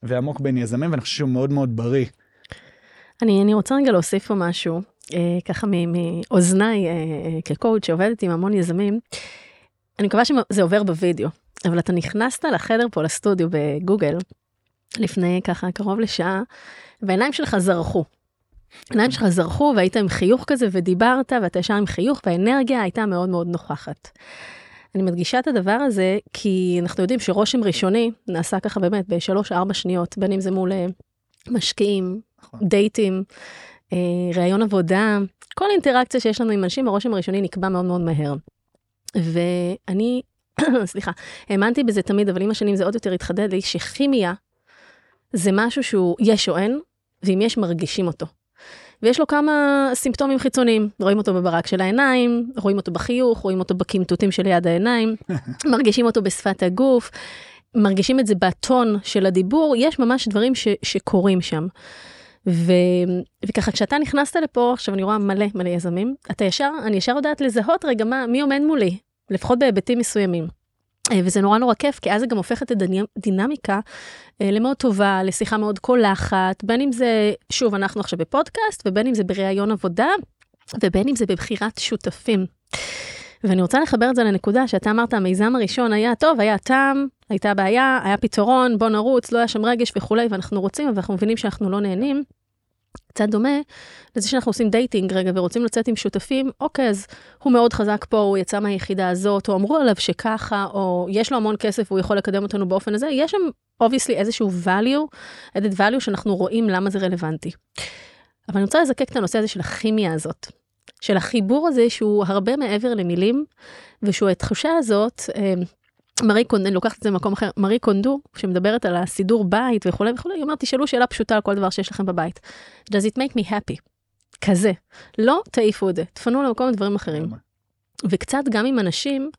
ועמוק בין יזמים, ואני חושב שהוא מאוד מאוד בריא. אני, אני רוצה רגע להוסיף פה משהו, אה, ככה מאוזניי אה, אה, כקואוצ' שעובדת עם המון יזמים. אני מקווה שזה עובר בווידאו, אבל אתה נכנסת לחדר פה לסטודיו בגוגל לפני ככה קרוב לשעה, והעיניים שלך זרחו. העיניים שלך זרחו והיית עם חיוך כזה ודיברת ואתה ישר עם חיוך והאנרגיה הייתה מאוד מאוד נוכחת. אני מדגישה את הדבר הזה כי אנחנו יודעים שרושם ראשוני נעשה ככה באמת בשלוש-ארבע שניות, בין אם זה מול אה, משקיעים, נכון. דייטים, אה, ראיון עבודה, כל אינטראקציה שיש לנו עם אנשים, הרושם הראשוני נקבע מאוד מאוד מהר. ואני, (coughs) סליחה, האמנתי בזה תמיד, אבל עם השנים זה עוד יותר התחדד לי, שכימיה זה משהו שהוא יש או אין, ואם יש מרגישים אותו. ויש לו כמה סימפטומים חיצוניים, רואים אותו בברק של העיניים, רואים אותו בחיוך, רואים אותו בקמטוטים של יד העיניים, (laughs) מרגישים אותו בשפת הגוף, מרגישים את זה בטון של הדיבור, יש ממש דברים ש, שקורים שם. ו... וככה כשאתה נכנסת לפה, עכשיו אני רואה מלא מלא יזמים, אתה ישר, אני ישר יודעת לזהות רגע מה, מי עומד מולי, לפחות בהיבטים מסוימים. אה, וזה נורא נורא כיף, כי אז זה גם הופך את הדינמיקה אה, למאוד טובה, לשיחה מאוד קולחת, בין אם זה, שוב, אנחנו עכשיו בפודקאסט, ובין אם זה בראיון עבודה, ובין אם זה בבחירת שותפים. ואני רוצה לחבר את זה לנקודה שאתה אמרת, המיזם הראשון היה טוב, היה טעם, הייתה בעיה, היה פתרון, בוא נרוץ, לא היה שם רגש וכולי, ואנחנו רוצים, אבל אנחנו מבינים שאנחנו לא נהנים. קצת דומה לזה שאנחנו עושים dating רגע ורוצים לצאת עם שותפים, אוקיי, אז הוא מאוד חזק פה, הוא יצא מהיחידה הזאת, או אמרו עליו שככה, או יש לו המון כסף והוא יכול לקדם אותנו באופן הזה, יש שם obviously איזשהו value, added value שאנחנו רואים למה זה רלוונטי. אבל אני רוצה לזקק את הנושא הזה של הכימיה הזאת, של החיבור הזה שהוא הרבה מעבר למילים, ושהוא התחושה הזאת, אה, מארי קונדו, אני לוקחת את זה למקום אחר, מארי קונדו, שמדברת על הסידור בית וכולי וכולי, היא אומרת, תשאלו שאלה פשוטה על כל דבר שיש לכם בבית. does it make me happy? כזה. לא תעיפו את זה, תפנו למקום לדברים אחרים. וקצת גם עם אנשים,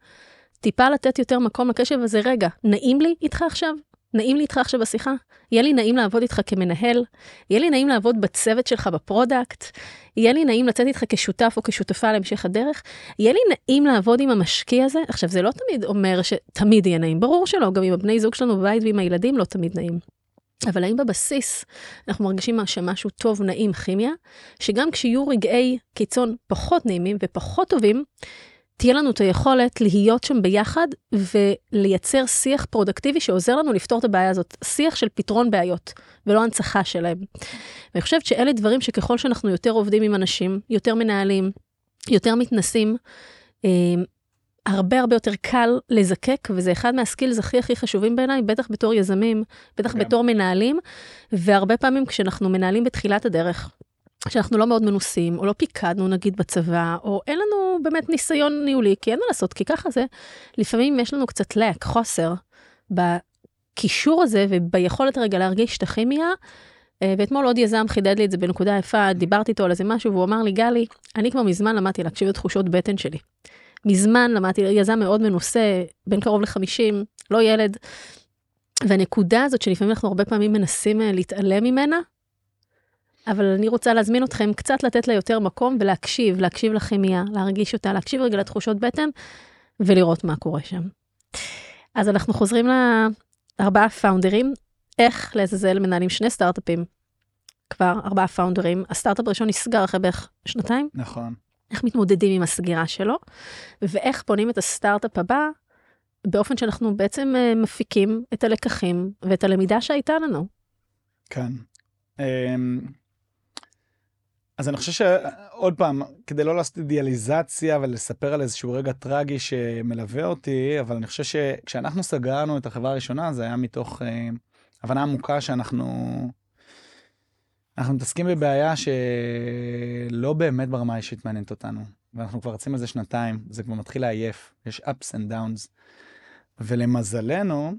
טיפה לתת יותר מקום לקשב הזה, רגע, נעים לי איתך עכשיו? נעים לי איתך עכשיו בשיחה? יהיה לי נעים לעבוד איתך כמנהל? יהיה לי נעים לעבוד בצוות שלך ב product? יהיה לי נעים לצאת איתך כשותף או כשותפה להמשך הדרך? יהיה לי נעים לעבוד עם המשקיע הזה? עכשיו, זה לא תמיד אומר שתמיד יהיה נעים, ברור שלא, גם עם הבני זוג שלנו בבית ועם הילדים לא תמיד נעים. אבל האם בבסיס אנחנו מרגישים שמשהו טוב, נעים, כימיה, שגם כשיהיו רגעי קיצון פחות נעימים ופחות טובים, תהיה לנו את היכולת להיות שם ביחד ולייצר שיח פרודקטיבי שעוזר לנו לפתור את הבעיה הזאת, שיח של פתרון בעיות ולא הנצחה שלהם. ואני חושבת שאלה דברים שככל שאנחנו יותר עובדים עם אנשים, יותר מנהלים, יותר מתנסים, אה, הרבה הרבה יותר קל לזקק, וזה אחד מה skills הכי הכי חשובים בעיניי, בטח בתור יזמים, בטח כן. בתור מנהלים, והרבה פעמים כשאנחנו מנהלים בתחילת הדרך, שאנחנו לא מאוד מנוסים, או לא פיקדנו נגיד בצבא, או אין לנו באמת ניסיון ניהולי, כי אין מה לעשות, כי ככה זה, לפעמים יש לנו קצת לק, חוסר, בקישור הזה וביכולת רגע להרגיש את הכימיה. אה, ואתמול עוד יזם חידד לי את זה בנקודה יפה, דיברתי איתו על איזה משהו, והוא אמר לי, גלי, אני כבר מזמן למדתי להקשיב לתחושות בטן שלי. מזמן למדתי, יזם מאוד מנוסה, בין קרוב ל-50, לא ילד. והנקודה הזאת שלפעמים אנחנו הרבה פעמים מנסים אה, להתעלם ממנה, אבל אני רוצה להזמין אתכם קצת לתת לה יותר מקום ולהקשיב, להקשיב לכימיה, להרגיש אותה, להקשיב רגע לתחושות בטן ולראות מה קורה שם. אז אנחנו חוזרים לארבעה פאונדרים, איך לעזאזל מנהלים שני סטארט-אפים, כבר ארבעה פאונדרים, הסטארט-אפ הראשון נסגר אחרי בערך שנתיים, נכון. איך מתמודדים עם הסגירה שלו, ואיך בונים את הסטארט-אפ הבא באופן שאנחנו בעצם אה, מפיקים את הלקחים ואת הלמידה שהייתה לנו. כן. אז אני חושב שעוד פעם, כדי לא לעשות אידיאליזציה ולספר על איזשהו רגע טרגי שמלווה אותי, אבל אני חושב שכשאנחנו סגרנו את החברה הראשונה, זה היה מתוך אה, הבנה עמוקה שאנחנו... אנחנו מתעסקים בבעיה שלא באמת ברמה האישית מעניינת אותנו, ואנחנו כבר רצים על זה שנתיים, זה כבר מתחיל לעייף, יש ups and downs. ולמזלנו,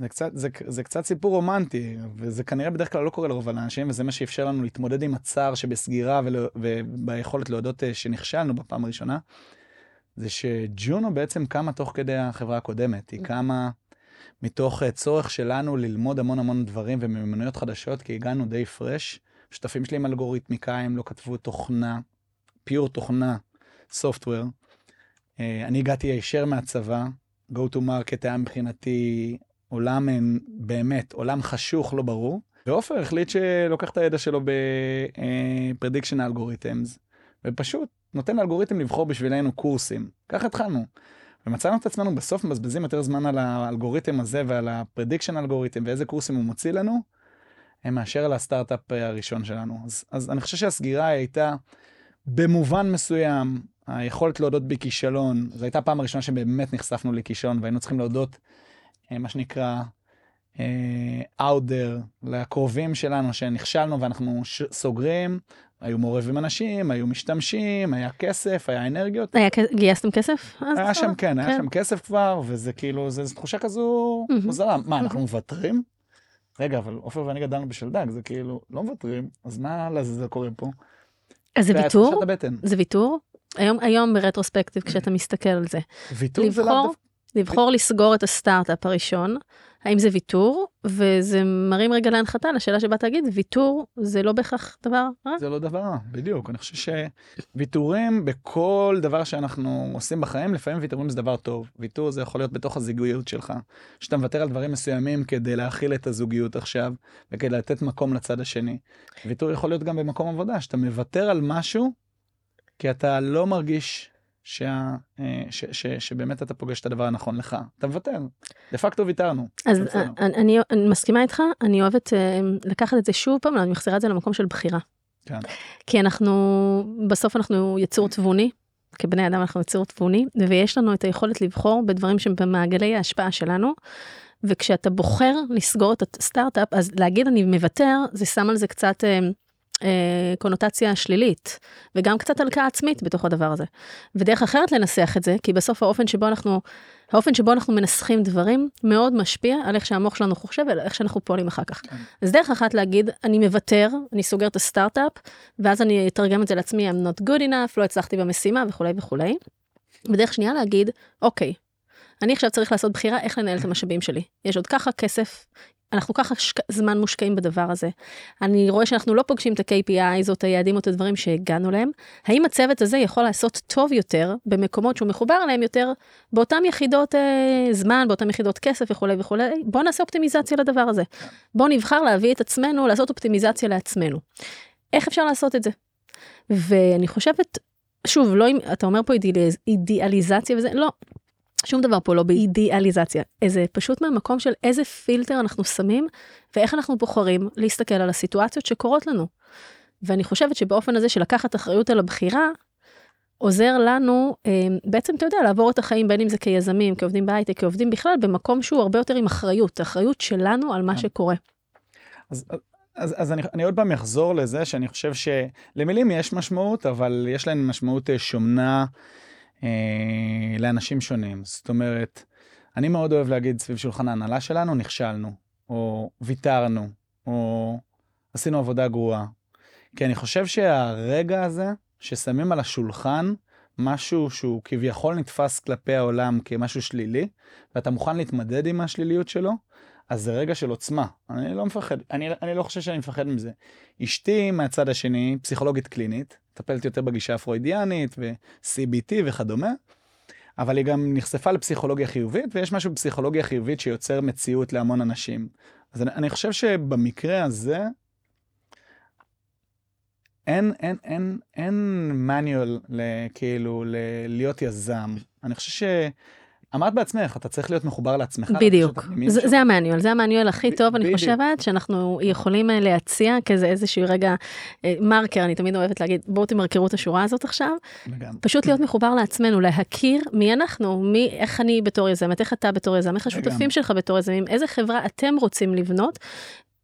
זה קצת, זה, זה קצת סיפור רומנטי, וזה כנראה בדרך כלל לא קורה לרוב האנשים, וזה מה שאפשר לנו להתמודד עם הצער שבסגירה ולא, וביכולת להודות אה, שנכשלנו בפעם הראשונה, זה שג'ונו בעצם קמה תוך כדי החברה הקודמת, היא קמה מתוך אה, צורך שלנו ללמוד המון המון דברים ומיומנויות חדשות, כי הגענו די פרש. שותפים שלי הם אלגוריתמיקאים, לא כתבו תוכנה, פיור תוכנה, סופטוור. אה, אני הגעתי הישר מהצבא, go to market היה מבחינתי עולם באמת, עולם חשוך, לא ברור. ועופר החליט שלוקח את הידע שלו ב-prediction algorithms, ופשוט נותן לאלגוריתם לבחור בשבילנו קורסים. ככה התחלנו. ומצאנו את עצמנו בסוף מבזבזים יותר זמן על האלגוריתם הזה ועל ה-prediction אלגוריתם ואיזה קורסים הוא מוציא לנו, מאשר על הסטארט-אפ הראשון שלנו. אז, אז אני חושב שהסגירה הייתה במובן מסוים היכולת להודות בכישלון, זו הייתה הפעם הראשונה שבאמת נחשפנו לכישלון והיינו צריכים להודות, אה, מה שנקרא, אה, out there, לקרובים שלנו שנכשלנו ואנחנו סוגרים, היו מעורבים אנשים, היו משתמשים, היה כסף, היה אנרגיות. היה, גייסתם כסף? היה שם, כן, היה כן. שם כסף כבר, וזה כאילו, זו תחושה כזו מוזרה. מה, אנחנו מוותרים? רגע, אבל עופר ואני גדלנו בשלדג, זה כאילו, לא מוותרים, אז מה לזה קורה פה? אז זה ויתור? זה ויתור? היום, היום ברטרוספקטיב, כשאתה מסתכל על זה. ויתור לבחור, זה לאו לבחור לסגור את הסטארט-אפ הראשון, האם זה ויתור? וזה מרים רגע להנחתה לשאלה שבאת להגיד, ויתור זה לא בהכרח דבר רע? זה לא דבר רע, בדיוק. אני חושב שוויתורים בכל דבר שאנחנו עושים בחיים, לפעמים ויתורים זה דבר טוב. ויתור זה יכול להיות בתוך הזוגיות שלך, שאתה מוותר על דברים מסוימים כדי להכיל את הזוגיות עכשיו, וכדי לתת מקום לצד השני. ויתור יכול להיות גם במקום עבודה, שאתה מוותר על משהו כי אתה לא מרגיש שה, אה, ש, ש, ש, שבאמת אתה פוגש את הדבר הנכון לך, אתה מוותר. דה פקטו ויתרנו. אז אני, אני, אני מסכימה איתך, אני אוהבת אה, לקחת את זה שוב פעם, אני מחזירה את זה למקום של בחירה. כן. כי אנחנו, בסוף אנחנו יצור תבוני, כבני אדם אנחנו יצור תבוני, ויש לנו את היכולת לבחור בדברים שהם במעגלי ההשפעה שלנו. וכשאתה בוחר לסגור את הסטארט-אפ, אז להגיד אני מוותר, זה שם על זה קצת אה, קונוטציה שלילית, וגם קצת הלקאה עצמית בתוך הדבר הזה. ודרך אחרת לנסח את זה, כי בסוף האופן שבו אנחנו, האופן שבו אנחנו מנסחים דברים, מאוד משפיע על איך שהמוח שלנו חושב ועל איך שאנחנו פועלים אחר כך. כן. אז דרך אחת להגיד, אני מוותר, אני סוגר את הסטארט-אפ, ואז אני אתרגם את זה לעצמי, I'm not good enough, לא הצלחתי במשימה וכולי וכולי. ודרך שנייה להגיד, אוקיי, אני עכשיו צריך לעשות בחירה איך לנהל את המשאבים שלי. יש עוד ככה כסף, אנחנו ככה שק... זמן מושקעים בדבר הזה. אני רואה שאנחנו לא פוגשים את ה-KPI, זאת היעדים או את הדברים שהגענו להם. האם הצוות הזה יכול לעשות טוב יותר במקומות שהוא מחובר אליהם יותר באותן יחידות אה, זמן, באותן יחידות כסף וכולי וכולי? בואו נעשה אופטימיזציה לדבר הזה. בואו נבחר להביא את עצמנו, לעשות אופטימיזציה לעצמנו. איך אפשר לעשות את זה? ואני חושבת, שוב, לא אם אתה אומר פה אידיאליז, אידיאליזציה וזה, לא, שום דבר פה לא באידיאליזציה, איזה פשוט מהמקום של איזה פילטר אנחנו שמים ואיך אנחנו בוחרים להסתכל על הסיטואציות שקורות לנו. ואני חושבת שבאופן הזה של לקחת אחריות על הבחירה, עוזר לנו אה, בעצם אתה יודע לעבור את החיים בין אם זה כיזמים כעובדים בהייטק כעובדים בכלל במקום שהוא הרבה יותר עם אחריות אחריות שלנו על מה כן. שקורה. אז, אז, אז אני, אני עוד פעם אחזור לזה שאני חושב שלמילים יש משמעות אבל יש להן משמעות אה, שומנה. אה, לאנשים שונים. זאת אומרת, אני מאוד אוהב להגיד סביב שולחן ההנהלה שלנו, נכשלנו, או ויתרנו, או עשינו עבודה גרועה. כי אני חושב שהרגע הזה ששמים על השולחן משהו שהוא כביכול נתפס כלפי העולם כמשהו שלילי, ואתה מוכן להתמדד עם השליליות שלו, אז זה רגע של עוצמה. אני לא מפחד, אני, אני לא חושב שאני מפחד מזה. אשתי מהצד השני, פסיכולוגית קלינית, מטפלת יותר בגישה הפרוידיאנית ו-CBT וכדומה, אבל היא גם נחשפה לפסיכולוגיה חיובית, ויש משהו בפסיכולוגיה חיובית שיוצר מציאות להמון אנשים. אז אני, אני חושב שבמקרה הזה, אין, אין, אין, אין manual כאילו להיות יזם. אני חושב ש... אמרת בעצמך, אתה צריך להיות מחובר לעצמך. בדיוק, זה. זה המאניואל, זה המאניואל הכי ב- טוב, אני בדיוק. חושבת, שאנחנו יכולים אה, להציע כזה איזשהו רגע אה, מרקר, אני תמיד אוהבת להגיד, בואו תמרקרו את השורה הזאת עכשיו, וגם, פשוט להיות מחובר לעצמנו, להכיר מי אנחנו, מי, איך אני בתור יזמת, איך אתה בתור יזם, איך השותפים לגמרי. שלך בתור יזמים, איזה חברה אתם רוצים לבנות,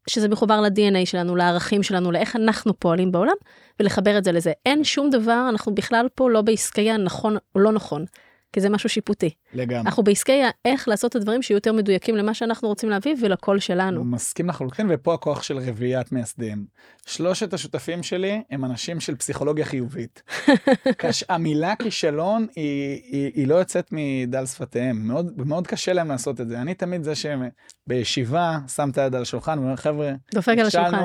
שזה מחובר ל-DNA שלנו, לערכים שלנו, לאיך אנחנו פועלים בעולם, ולחבר את זה לזה. אין שום דבר, אנחנו בכלל פה לא בעסקי הנכון או לא נכון, כי זה משהו שיפוטי. לגמרי. אנחנו בעסקי איך לעשות את הדברים שיהיו יותר מדויקים למה שאנחנו רוצים להביא ולקול שלנו. מסכים לחלוטין, ופה הכוח של רביעיית מייסדים. שלושת השותפים שלי הם אנשים של פסיכולוגיה חיובית. (laughs) קש... המילה כישלון היא, היא, היא לא יוצאת מדל שפתיהם, מאוד, מאוד קשה להם לעשות את זה. אני תמיד זה שבישיבה שם את היד על השולחן ואומר, חבר'ה, דופק על השולחן.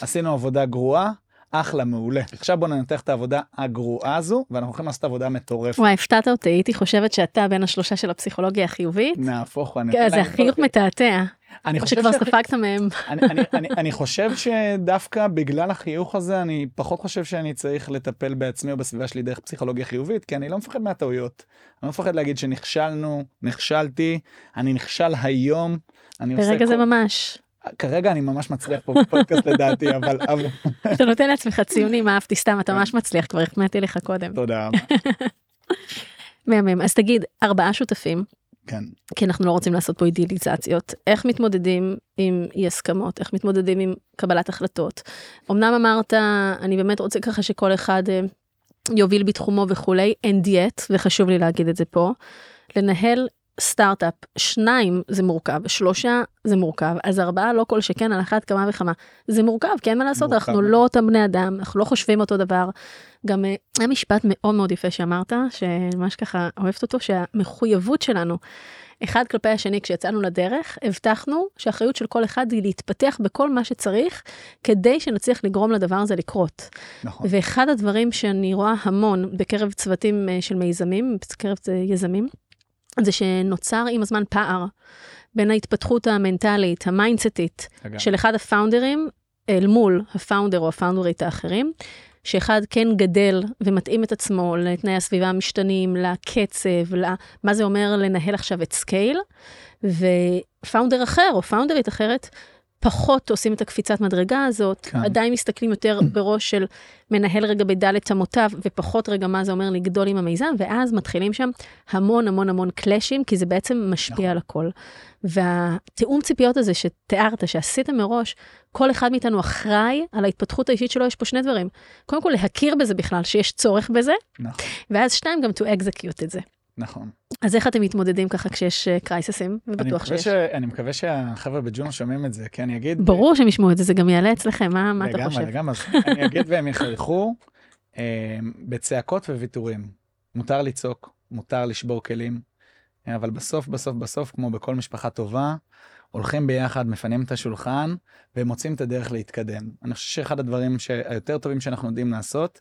עשינו עבודה גרועה, אחלה, מעולה. עכשיו בואו ננתח את העבודה הגרועה הזו, ואנחנו הולכים לעשות עבודה מטורפת. וואי, הפתעת אותי, הייתי חושבת שאתה בין השלושה של הפסיכולוגיה החיובית. נהפוך אני כן, זה להם חיוך כל- מתעתע, אני חושב שכבר ספגת מהם. אני, חושב שדווקא בגלל החיוך הזה, אני פחות חושב שאני צריך לטפל בעצמי או בסביבה שלי דרך פסיכולוגיה חיובית, כי אני לא מפחד מהטעויות. אני לא מפחד להגיד שנכשלנו, נכשלתי, אני נכשל היום. ברגע זה ממש. כרגע אני ממש מצליח פה בפודקאסט לדעתי, אבל, אתה נותן לעצמך ציונים, אהבתי סתם, אתה ממש מצליח, כבר החמאתי לך קודם. תודה. (laughs) מהמם. אז תגיד, ארבעה שותפים, כן. כי אנחנו לא רוצים לעשות פה אידיאליזציות, איך מתמודדים עם אי הסכמות, איך מתמודדים עם קבלת החלטות. אמנם אמרת, אני באמת רוצה ככה שכל אחד אה, יוביל בתחומו וכולי, and yet, וחשוב לי להגיד את זה פה, לנהל סטארט-אפ, שניים זה מורכב, שלושה זה מורכב, אז ארבעה לא כל שכן על אחת כמה וכמה. זה מורכב, כי אין מה לעשות, מורכב אנחנו. לא אותם בני אדם, אנחנו לא חושבים אותו דבר. גם אה, היה משפט מאוד מאוד יפה שאמרת, שממש ככה אוהבת אותו, שהמחויבות שלנו, אחד כלפי השני, כשיצאנו לדרך, הבטחנו שהאחריות של כל אחד היא להתפתח בכל מה שצריך, כדי שנצליח לגרום לדבר הזה לקרות. נכון. ואחד הדברים שאני רואה המון בקרב צוותים אה, של מיזמים, בקרב אה, יזמים, זה שנוצר עם הזמן פער בין ההתפתחות המנטלית, המיינדסטית. של אחד הפאונדרים אל מול ה founder או הפאונדרית האחרים, שאחד כן גדל ומתאים את עצמו לתנאי הסביבה המשתנים, לקצב, למה זה אומר לנהל עכשיו at scale, ו founder אחר או פאונדרית אחרת פחות עושים את הקפיצת מדרגה הזאת, כן. עדיין מסתכלים יותר (clears throat) בראש של מנהל רגע בדלת אמותיו, ופחות רגע מה זה אומר לגדול עם המיזם, ואז מתחילים שם המון המון המון קלאשים, כי זה בעצם משפיע נכון. על הכל. והתיאום ציפיות הזה שתיארת, שעשית מראש, כל אחד מאיתנו אחראי על ההתפתחות האישית שלו, יש פה שני דברים. קודם כל, להכיר בזה בכלל, שיש צורך בזה, נכון. ואז שתיים, גם to execute את זה. נכון. אז איך אתם מתמודדים ככה כשיש קרייססים? אני ובטוח שיש. ש... אני מקווה שהחבר'ה בג'ונו שומעים את זה, כי אני אגיד... ברור שהם ישמעו את זה, זה גם יעלה אצלכם, מה, מה אתה חושב? לגמרי, לגמרי, אז אני אגיד והם יחייכו אה, בצעקות וויתורים. מותר לצעוק, מותר לשבור כלים, אה, אבל בסוף, בסוף, בסוף, כמו בכל משפחה טובה, הולכים ביחד, מפנים את השולחן ומוצאים את הדרך להתקדם. אני חושב שאחד הדברים היותר טובים שאנחנו יודעים לעשות,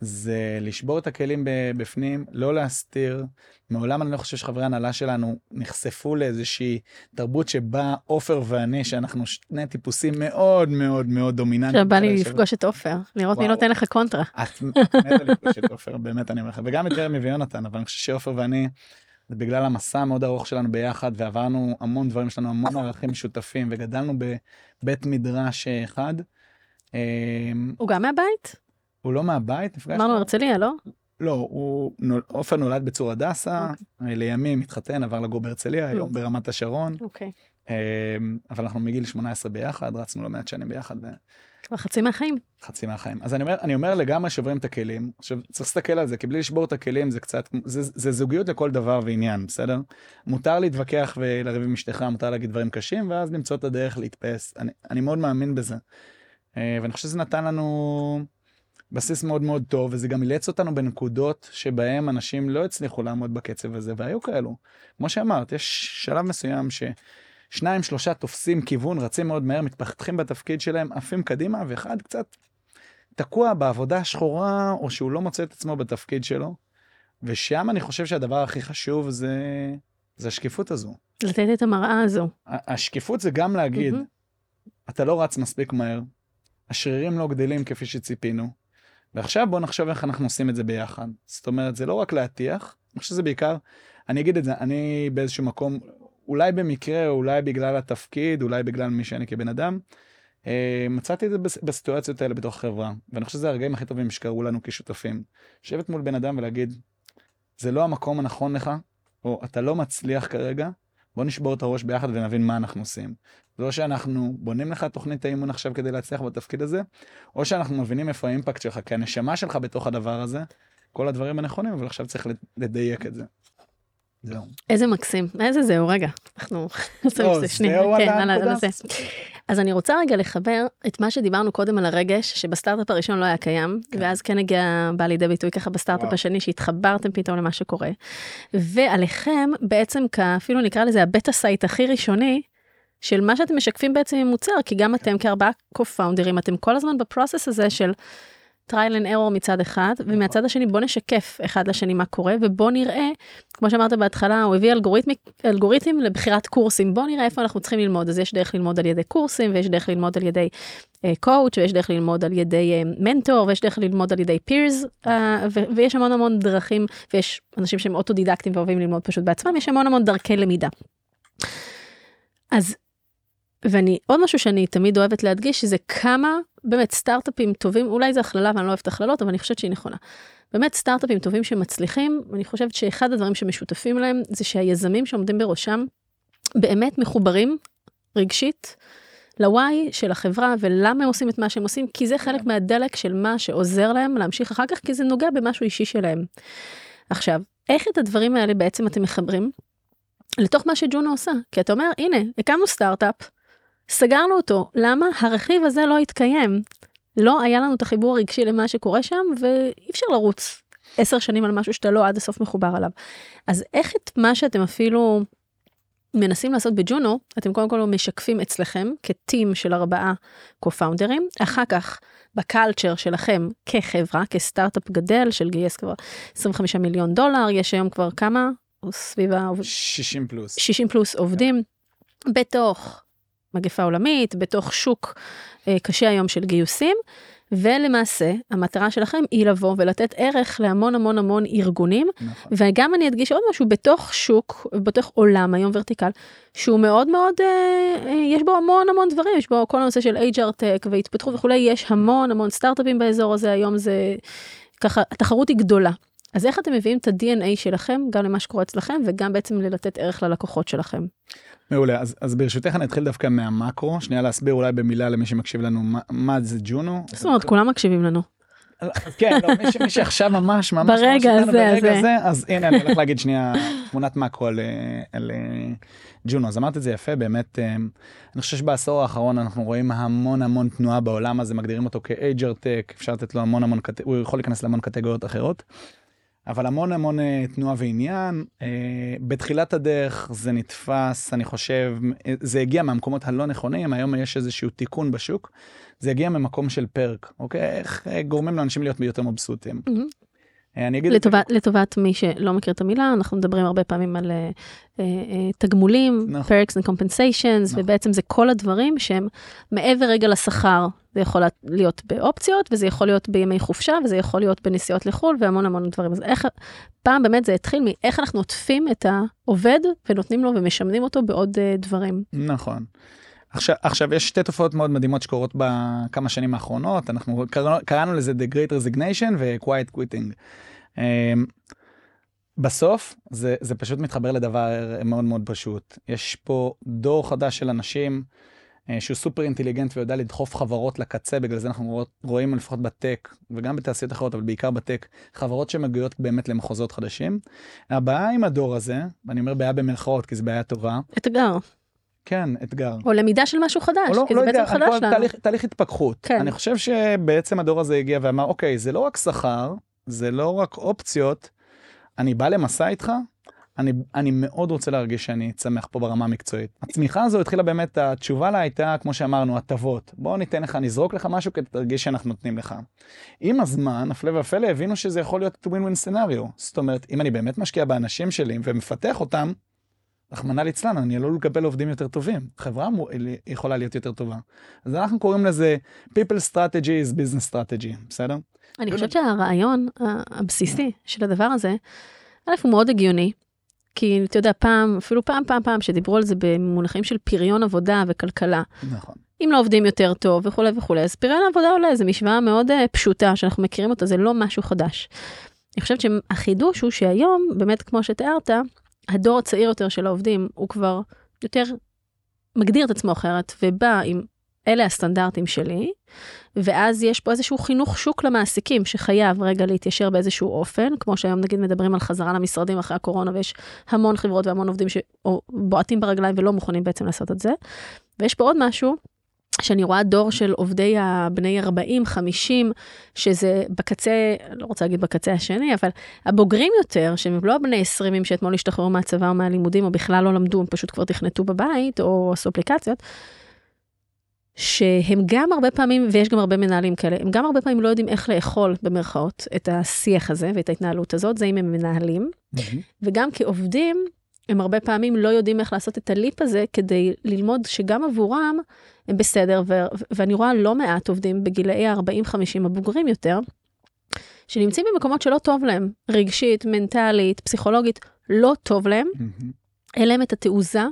זה לשבור את הכלים בפנים, לא להסתיר. מעולם אני לא חושב שחברי הנהלה שלנו נחשפו לאיזושהי תרבות שבה עופר ואני, שאנחנו שני טיפוסים מאוד מאוד מאוד דומיננטיים. עכשיו בא לי לפגוש את עופר, לראות מי. נותן לך קונטרה. את מתה לפגוש את עופר, (laughs) באמת אני אומר לך, וגם את ג'רמי ויונתן, אבל אני חושב שעופר ואני, זה בגלל המסע המאוד ארוך שלנו ביחד, ועברנו המון דברים, יש לנו המון ערכים משותפים, וגדלנו בבית מדרש אחד. אה, הוא גם מהבית? הוא לא מהבית. אמרנו הרצליה, לא? לא, הוא, עופר נולד בצור הדסה, אוקיי. לימים התחתן, עבר לגור בהרצליה, היום Mm. ברמת השרון, אוקיי. אה, אבל אנחנו מגיל 18 ביחד, רצנו לא מעט שנים ביחד. כבר חצי מהחיים. חצי מהחיים. אז אני אומר, אני אומר לגמרי שוברים את הכלים. עכשיו, צריך להסתכל על זה, כי בלי לשבור את הכלים זה קצת, זה, זה זוגיות לכל דבר ועניין, בסדר? מותר להתווכח ולריב עם אשתך, מותר להגיד דברים קשים, ואז למצוא את הדרך להתפס. אני, אני מאוד מאמין בזה. אה, ואני חושב שזה נתן לנו בסיס מאוד מאוד טוב, וזה גם אילץ אותנו בנקודות שבהם אנשים לא הצליחו לעמוד בקצב הזה, והיו כאלו. כמו שאמרת, יש שלב מסוים ששניים, שלושה תופסים כיוון, רצים מאוד מהר, מתפתחים בתפקיד שלהם, עפים קדימה, ואחד קצת תקוע בעבודה השחורה, או שהוא לא מוצא את עצמו בתפקיד שלו. ושם אני חושב שהדבר הכי חשוב זה, זה השקיפות הזו. לתת את המראה הזו. השקיפות זה גם להגיד, מהמם. אתה לא רץ מספיק מהר, השרירים לא גדלים כפי שציפינו, ועכשיו בוא נחשוב איך אנחנו עושים את זה ביחד. זאת אומרת, זה לא רק להטיח, אני חושב שזה בעיקר, אני אגיד את זה, אני באיזשהו מקום, אולי במקרה, או אולי בגלל התפקיד, אולי בגלל מי שאני כבן אדם, אה, מצאתי את זה בס- בסיטואציות האלה בתוך החברה, ואני חושב שזה הרגעים הכי טובים שקרו לנו כשותפים. לשבת מול בן אדם ולהגיד, זה לא המקום הנכון לך, או אתה לא מצליח כרגע, בוא נשבור את הראש ביחד ונבין מה אנחנו עושים. זה לא שאנחנו בונים לך תוכנית האימון עכשיו כדי להצליח בתפקיד הזה, או שאנחנו מבינים איפה האימפקט שלך, כי הנשמה שלך בתוך הדבר הזה, כל הדברים הנכונים, אבל עכשיו צריך לדייק את זה. זהו. איזה מקסים. איזה זהו, רגע. אנחנו (laughs) עושים לא, את זה שנייה. כן, על. זה. אז אני רוצה רגע לחבר את מה שדיברנו קודם על הרגש, שבסטארט-אפ הראשון לא היה קיים, כן. ואז כן הגיע, בא לידי ביטוי ככה בסטארט-אפ. השני, שהתחברתם פתאום למה שקורה. ועליכם בעצם, אפילו נקרא לזה ה beta site הכי ראשוני, של מה שאתם משקפים בעצם עם מוצר, כי גם אתם כארבעה קו-פאונדרים, אתם כל הזמן ב process הזה של trial and error מצד אחד, ומהצד השני בוא נשקף אחד לשני מה קורה, ובוא נראה, כמו שאמרת בהתחלה, הוא הביא אלגוריתמי- אלגוריתם לבחירת קורסים, בוא נראה איפה אנחנו צריכים ללמוד, אז יש דרך ללמוד על ידי קורסים, ויש דרך ללמוד על ידי coach, ויש דרך ללמוד על ידי מנטור, ויש דרך ללמוד על ידי peers, ויש המון המון דרכים, ויש אנשים שהם אוטודידקטים ואוהבים ללמוד פשוט בעצמם, יש המון המון דרכי למידה. אז ואני, עוד משהו שאני תמיד אוהבת להדגיש, שזה כמה באמת סטארט-אפים טובים, אולי זו הכללה ואני לא אוהבת הכללות, אבל אני חושבת שהיא נכונה. באמת סטארט-אפים טובים שמצליחים, ואני חושבת שאחד הדברים שמשותפים להם, זה שהיזמים שעומדים בראשם, באמת מחוברים רגשית ל-why של החברה ולמה הם עושים את מה שהם עושים, כי זה חלק מהדלק של מה שעוזר להם להמשיך אחר כך, כי זה נוגע במשהו אישי שלהם. עכשיו, איך את הדברים האלה בעצם אתם מחברים? לתוך מה שג'ונו עושה, כי אתה אומר, הנה, הקמנו סטארט-אפ, סגרנו אותו, למה הרכיב הזה לא התקיים? לא היה לנו את החיבור הרגשי למה שקורה שם, ואי אפשר לרוץ עשר שנים על משהו שאתה לא עד הסוף מחובר עליו. אז איך את מה שאתם אפילו מנסים לעשות בג'ונו, אתם קודם כל משקפים אצלכם כטים של ארבעה קו-פאונדרים, אחר כך בקלצ'ר שלכם כחברה, כסטארט-אפ גדל של גייס כבר 25 מיליון דולר, יש היום כבר כמה? סביב ה... 60 פלוס. 60 פלוס עובדים, בתוך מגפה עולמית, בתוך שוק אה, קשה היום של גיוסים, ולמעשה המטרה שלכם היא לבוא ולתת ערך להמון המון המון ארגונים, נכון. וגם אני אדגיש עוד משהו, בתוך שוק, בתוך עולם היום ורטיקל, שהוא מאוד מאוד, אה, אה, יש בו המון המון דברים, יש בו כל הנושא של HR Tech והתפתחות וכולי, יש המון המון סטארט-אפים באזור הזה, היום זה ככה, התחרות היא גדולה. אז איך אתם מביאים את ה-DNA שלכם גם למה שקורה אצלכם וגם בעצם ללתת ערך ללקוחות שלכם? מעולה, אז, אז ברשותך אני אתחיל דווקא מהמקרו, שנייה להסביר אולי במילה למי שמקשיב לנו מה, מה זה ג'ונו. זאת אומרת, כולם מקשיבים לנו. אז כן, לא, מי, ש- מי שעכשיו ממש ממש ברגע הזה, ברגע הזה. הזה, אז הנה אני הולך להגיד שנייה תמונת מאקרו על, אה, על אה, ג'ונו, אז אמרת את זה יפה, באמת, אה, אני חושב שבעשור האחרון אנחנו רואים המון המון תנועה בעולם הזה, מגדירים אותו כאייג'ר טק, אפשר לתת לו המון המון, הוא יכול להיכנס להמון קטגוריות אחרות. אבל המון המון אה, תנועה ועניין. אה, בתחילת הדרך זה נתפס, אני חושב, אה, זה הגיע מהמקומות הלא נכונים, היום יש איזשהו תיקון בשוק. זה הגיע ממקום של פרק, אוקיי? איך גורמים לאנשים להיות יותר מבסוטים. אה, אני אגיד את זה לטובת, לטובת מי שלא מכיר את המילה, אנחנו מדברים הרבה פעמים על אה, אה, תגמולים, נכון. perks and compensations, נכון. ובעצם זה כל הדברים שהם מעבר רגע לשכר. זה יכול להיות באופציות, וזה יכול להיות בימי חופשה, וזה יכול להיות בנסיעות לחו"ל, והמון המון דברים. אז איך, פעם באמת זה התחיל מאיך אנחנו עוטפים את העובד, ונותנים לו ומשמנים אותו בעוד אה, דברים. נכון. עכשיו, עכשיו יש שתי תופעות מאוד מדהימות שקורות בכמה שנים האחרונות, אנחנו קראנו, קראנו לזה The Great Resignation ו-Quiet Quitting. Um, בסוף זה, זה פשוט מתחבר לדבר מאוד מאוד פשוט. יש פה דור חדש של אנשים uh, שהוא סופר אינטליגנט ויודע לדחוף חברות לקצה, בגלל זה אנחנו רואות, רואים לפחות בטק וגם בתעשיות אחרות, אבל בעיקר בטק, חברות שמגיעות באמת למחוזות חדשים. הבעיה עם הדור הזה, ואני אומר בעיה במרכאות כי זו בעיה טובה, אתגר. כן, אתגר. או למידה של משהו חדש, או לא, כי לא זה בעצם יודע, אני חדש לנו. תהליך, תהליך התפכחות. כן. אני חושב שבעצם הדור הזה הגיע ואמר, אוקיי, זה לא רק שכר, זה לא רק אופציות, אני בא למסע איתך, אני, אני מאוד רוצה להרגיש שאני צמח פה ברמה המקצועית. הצמיחה הזו התחילה באמת, התשובה לה הייתה, כמו שאמרנו, הטבות. בוא ניתן לך, נזרוק לך משהו כדי שתרגיש שאנחנו נותנים לך. עם הזמן, הפלא ופלא, הבינו שזה יכול להיות win-win סצנריו. זאת אומרת, אם אני באמת משקיע באנשים שלי ומפתח אותם, רחמנא ליצלן, אני עלול לקבל עובדים יותר טובים. חברה מו- יכולה להיות יותר טובה. אז אנחנו קוראים לזה people strategy is business strategy, בסדר? אני חושבת שהרעיון הבסיסי של הדבר הזה, א', הוא מאוד הגיוני, כי אתה יודע, פעם, אפילו פעם, פעם, פעם, שדיברו על זה במונחים של פריון עבודה וכלכלה. נכון. אם לא עובדים יותר טוב וכולי וכולי, אז פריון עבודה עולה, זו משוואה מאוד אה, פשוטה שאנחנו מכירים אותה, זה לא משהו חדש. אני חושבת שהחידוש הוא שהיום, באמת כמו שתיארת, הדור הצעיר יותר של העובדים הוא כבר יותר מגדיר את עצמו אחרת ובא עם אלה הסטנדרטים שלי, ואז יש פה איזשהו חינוך שוק למעסיקים שחייב רגע להתיישר באיזשהו אופן, כמו שהיום נגיד מדברים על חזרה למשרדים אחרי הקורונה ויש המון חברות והמון עובדים שבועטים ברגליים ולא מוכנים בעצם לעשות את זה. ויש פה עוד משהו שאני רואה דור של עובדי הבני 40, 50, שזה בקצה, לא רוצה להגיד בקצה השני, אבל הבוגרים יותר, שהם לא הבני 20 שאתמול השתחררו מהצבא או מהלימודים, או בכלל לא למדו, הם פשוט כבר תכנתו בבית, או עשו אפליקציות, שהם גם הרבה פעמים, ויש גם הרבה מנהלים כאלה, הם גם הרבה פעמים לא יודעים איך לאכול, במרכאות, את השיח הזה ואת ההתנהלות הזאת, זה אם הם מנהלים, וגם כעובדים, הם הרבה פעמים לא יודעים איך לעשות את הליפ הזה כדי ללמוד שגם עבורם הם בסדר, ו- ואני רואה לא מעט עובדים בגילאי ה-40-50 הבוגרים יותר, שנמצאים במקומות שלא טוב להם, רגשית, מנטלית, פסיכולוגית, לא טוב להם. אין להם את התעוזה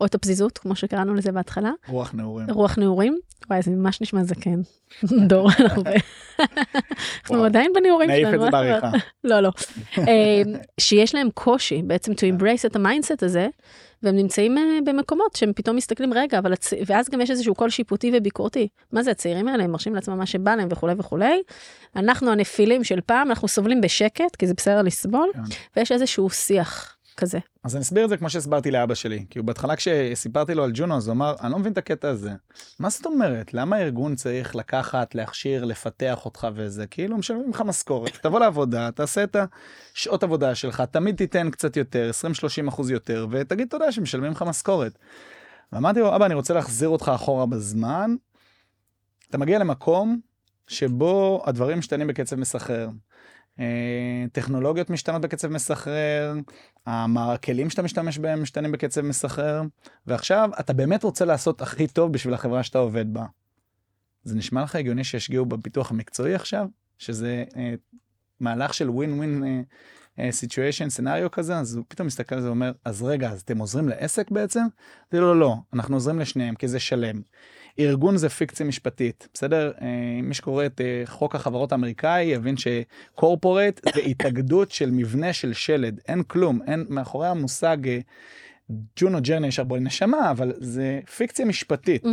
או את הפזיזות, כמו שקראנו לזה בהתחלה, רוח נעורים. רוח נעורים. וואי, זה ממש נשמע זקן. (laughs) דור, (laughs) אנחנו. עדיין בנעורים נעיף שלנו. את זה? בעריכה. (laughs) לא, לא. אה, שיש להם קושי בעצם to embrace את ה mindset הזה, והם נמצאים אה, במקומות שהם פתאום מסתכלים, רגע, אבל, הצ... ואז גם יש איזשהו קול שיפוטי וביקורתי. מה זה הצעירים האלה, הם מרשים לעצמם מה שבא להם וכולי וכולי. אנחנו הנפילים של פעם, אנחנו סובלים בשקט, כי זה בסדר לסבול, כן. ויש איזשהו שיח כזה. אז אני אסביר את זה כמו שהסברתי לאבא שלי. כי הוא בהתחלה כשסיפרתי לו על ג'ונו, אז הוא אמר, אני לא מבין את הקטע הזה. מה זאת אומרת? למה הארגון צריך לקחת, להכשיר, לפתח אותך וזה? כאילו משלמים לך משכורת, תבוא לעבודה, תעשה את השעות עבודה שלך, תמיד תיתן קצת יותר, 20-30 אחוז יותר, ותגיד תודה שמשלמים לך משכורת. ואמרתי לו, אבא, אני רוצה להחזיר אותך אחורה בזמן. אתה מגיע למקום שבו הדברים משתנים בקצב מסחרר. אה, טכנולוגיות משתנות בקצב מסחרר, הכלים שאתה משתמש בהם משתנים בקצב מסחרר, ועכשיו אתה באמת רוצה לעשות הכי טוב בשביל החברה שאתה עובד בה. זה נשמע לך הגיוני שישקיעו בפיתוח המקצועי עכשיו? שזה אה, מהלך של win-win situation, scenario כזה, אז הוא פתאום מסתכל על זה ואומר, אז רגע, אז אתם עוזרים לעסק בעצם? זה לא, לא, אנחנו עוזרים לשניהם, כי זה שלם. ארגון זה פיקציה משפטית, בסדר? אה, מי שקורא את אה, חוק החברות האמריקאי יבין ש corporate זה התאגדות של מבנה של שלד, אין כלום, אין מאחורי המושג אה, Juno Journey יש הרבה נשמה, אבל זה פיקציה משפטית.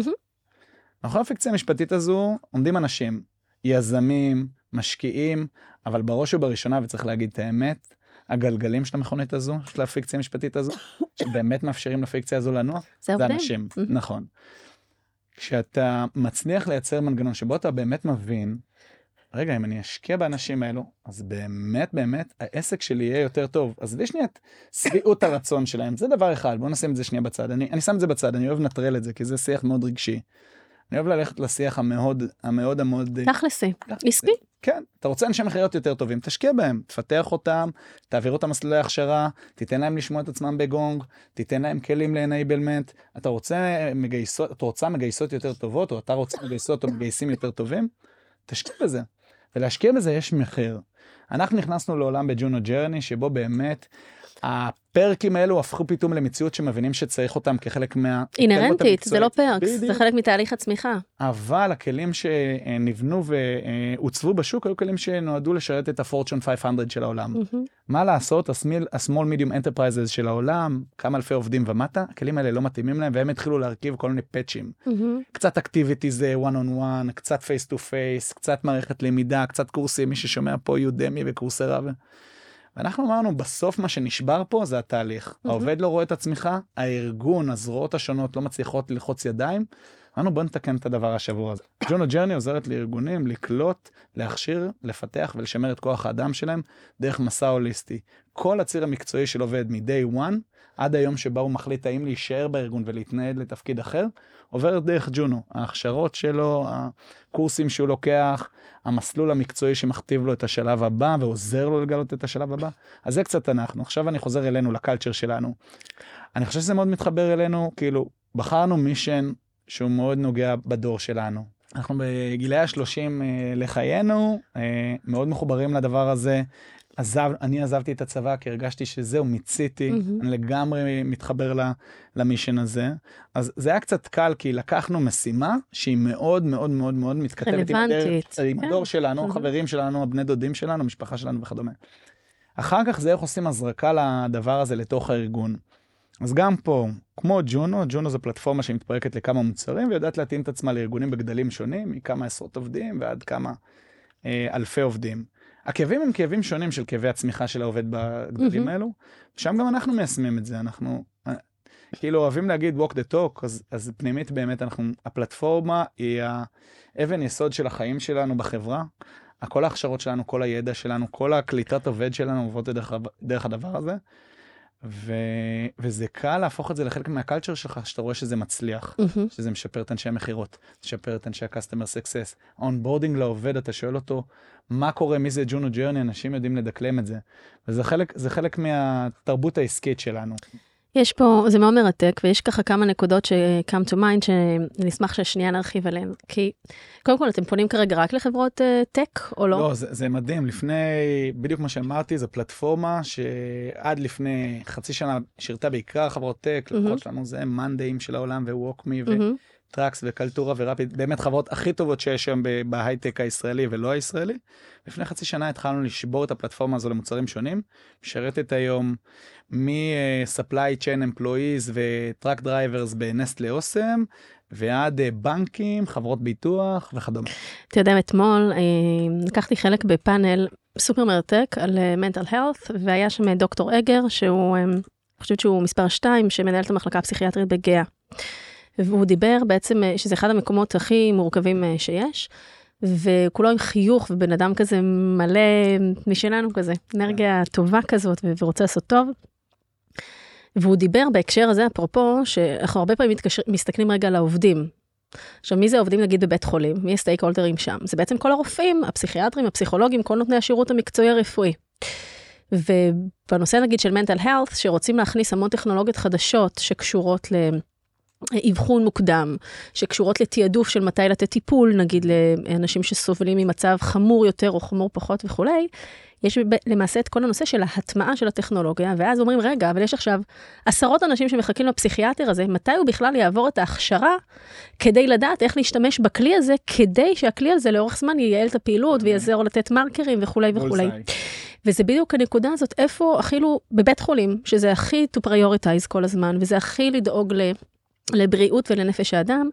מאחורי הפיקציה המשפטית הזו עומדים אנשים, יזמים, משקיעים, אבל בראש ובראשונה, וצריך להגיד את האמת, הגלגלים של המכונית הזו, של הפיקציה המשפטית הזו, שבאמת מאפשרים לפיקציה הזו לנוע, זה זה. אנשים. נכון. כשאתה מצליח לייצר מנגנון שבו אתה באמת מבין, רגע, אם אני אשקיע באנשים האלו, אז באמת באמת העסק שלי יהיה יותר טוב. עזבי שנייה את שביעות הרצון שלהם, זה דבר אחד, בואו נשים את זה שנייה בצד. אני, אני שם את זה בצד, אני אוהב לנטרל את זה, כי זה שיח מאוד רגשי. אני אוהב ללכת לשיח המאוד, המאוד המאוד... תכלסי, תכלסי. עסקי. כן, אתה רוצה אנשי מכירות יותר טובים, תשקיע בהם, תפתח אותם, תעביר אותם מסלולי הכשרה, תיתן להם לשמוע את עצמם בגונג, תיתן להם כלים ל enablement, אתה רוצה מגייסות, את רוצה מגייסות יותר טובות, או אתה רוצה מגייסות או מגייסים יותר טובים, תשקיע בזה. ולהשקיע בזה יש מחיר. אנחנו נכנסנו לעולם ב Juno Journey, שבו באמת הפרקים האלו הפכו פתאום למציאות שמבינים שצריך אותם כחלק מה... אינהרנטית, זה לא perks, זה. חלק מתהליך הצמיחה. אבל הכלים שנבנו ועוצבו בשוק היו כלים שנועדו לשרת את הפורצ'ון 500 של העולם. מהמם. מה לעשות, ה-small medium enterprises של העולם, כמה אלפי עובדים ומטה, הכלים האלה לא מתאימים להם והם התחילו להרכיב כל מיני פאצ'ים. מהמם. קצת אקטיביטי זה one on one, קצת face to face, קצת מערכת למידה, קצת קורסים, מי ששומע פה יודמי וקורסרה. ו... ואנחנו אמרנו, בסוף מה שנשבר פה זה התהליך. העובד לא רואה את הצמיחה, הארגון, הזרועות השונות לא מצליחות ללחוץ ידיים. אמרנו, בוא נתקן את הדבר השבור הזה. ג'ונו ג'רני עוזרת לארגונים לקלוט, להכשיר, לפתח ולשמר את כוח האדם שלהם דרך מסע הוליסטי. כל הציר המקצועי של עובד מ-day one עד היום שבה הוא מחליט האם להישאר בארגון ולהתנהל לתפקיד אחר, עובר דרך ג'ונו. ההכשרות שלו, הקורסים שהוא לוקח, המסלול המקצועי שמכתיב לו את השלב הבא ועוזר לו לגלות את השלב הבא. אז זה קצת אנחנו. עכשיו אני חוזר אלינו, לקלצ'ר שלנו. אני חושב שזה מאוד מתחבר אלינו, כאילו, בחרנו מישן שהוא מאוד נוגע בדור שלנו. אנחנו בגילי השלושים אה, לחיינו, אה, מאוד מחוברים לדבר הזה. עזב, אני עזבתי את הצבא כי הרגשתי שזהו, מיציתי, mm-hmm. אני לגמרי מתחבר למישן הזה. אז זה היה קצת קל, כי לקחנו משימה שהיא מאוד מאוד מאוד מאוד מתכתבת עם, הדור, עם כן. הדור שלנו, mm-hmm. חברים שלנו, הבני דודים שלנו, המשפחה שלנו וכדומה. אחר כך זה איך עושים הזרקה לדבר הזה לתוך הארגון. אז גם פה, כמו ג'ונו, ג'ונו זו פלטפורמה שמתפרקת לכמה מוצרים ויודעת להתאים את עצמה לארגונים בגדלים שונים, מכמה עשרות עובדים ועד כמה אה, אלפי עובדים. הכאבים הם כאבים שונים של כאבי הצמיחה של העובד בגדלים mm-hmm. האלו, שם גם אנחנו מיישמים את זה, אנחנו אה, כאילו אוהבים להגיד walk the talk, אז, אז פנימית באמת אנחנו, הפלטפורמה היא האבן יסוד של החיים שלנו בחברה. כל ההכשרות שלנו, כל הידע שלנו, כל הקליטת עובד שלנו עוברות דרך, דרך הדבר הזה. ו... וזה קל להפוך את זה לחלק מה culture שלך, שאתה רואה שזה מצליח, mm-hmm. שזה משפר את אנשי המכירות, משפר את אנשי ה-customer success. ה onboarding לעובד, אתה שואל אותו, מה קורה, מי זה Juno Journey, אנשים יודעים לדקלם את זה. וזה חלק, חלק מהתרבות העסקית שלנו. יש פה, זה מאוד מרתק, ויש ככה כמה נקודות ש-come to mind, שאני אשמח ששנייה נרחיב עליהן. כי קודם כל, אתם פונים כרגע רק לחברות tech, uh, או לא? לא, זה, זה מדהים. לפני, בדיוק מה שאמרתי, זו פלטפורמה שעד לפני חצי שנה שירתה בעיקר חברות tech, mm-hmm. לקוחות שלנו זה מאנדאים של העולם, ו WalkMe, mm-hmm. Trax ו Kaltura ו Rapyd, באמת חברות הכי טובות שיש היום בהייטק הישראלי ולא הישראלי. לפני חצי שנה התחלנו לשבור את הפלטפורמה הזו למוצרים שונים, משרתת היום מ-supply chain employees ו truck drivers בנסטלה אוסם, ועד אה, בנקים, חברות ביטוח וכדומה. אתה יודע, אתמול אה, לקחתי חלק בפאנל סופר מרתק על אה, health, והיה שם דוקטור אגר, שהוא, אני חושבת שהוא מספר 2, שמנהל את המחלקה הפסיכיאטרית בגאה. והוא דיבר בעצם, שזה אחד המקומות הכי מורכבים שיש. וכולו עם חיוך ובן אדם כזה מלא משלנו כזה, אנרגיה טובה כזאת ורוצה לעשות טוב. והוא דיבר בהקשר הזה, אפרופו, שאנחנו הרבה פעמים מתקשר, מסתכלים רגע על העובדים. עכשיו, מי זה העובדים נגיד בבית חולים? מי הסטייק הולדרים שם? זה בעצם כל הרופאים, הפסיכיאטרים, הפסיכולוגים, כל נותני השירות המקצועי הרפואי. ובנושא נגיד של mental health, שרוצים להכניס המון טכנולוגיות חדשות שקשורות ל... אבחון מוקדם, שקשורות לתעדוף של מתי לתת טיפול, נגיד לאנשים שסובלים ממצב חמור יותר או חמור פחות וכולי, יש למעשה את כל הנושא של ההטמעה של הטכנולוגיה, ואז אומרים, רגע, אבל יש עכשיו עשרות אנשים שמחכים לפסיכיאטר הזה, מתי הוא בכלל יעבור את ההכשרה כדי לדעת איך להשתמש בכלי הזה, כדי שהכלי הזה לאורך זמן ייעל את הפעילות mm-hmm. ויעזור לתת מרקרים וכולי וכולי. וזה בדיוק הנקודה הזאת, איפה, אפילו בבית חולים, שזה הכי to prioritize כל הזמן, וזה הכי לדאוג ל... לבריאות ולנפש האדם,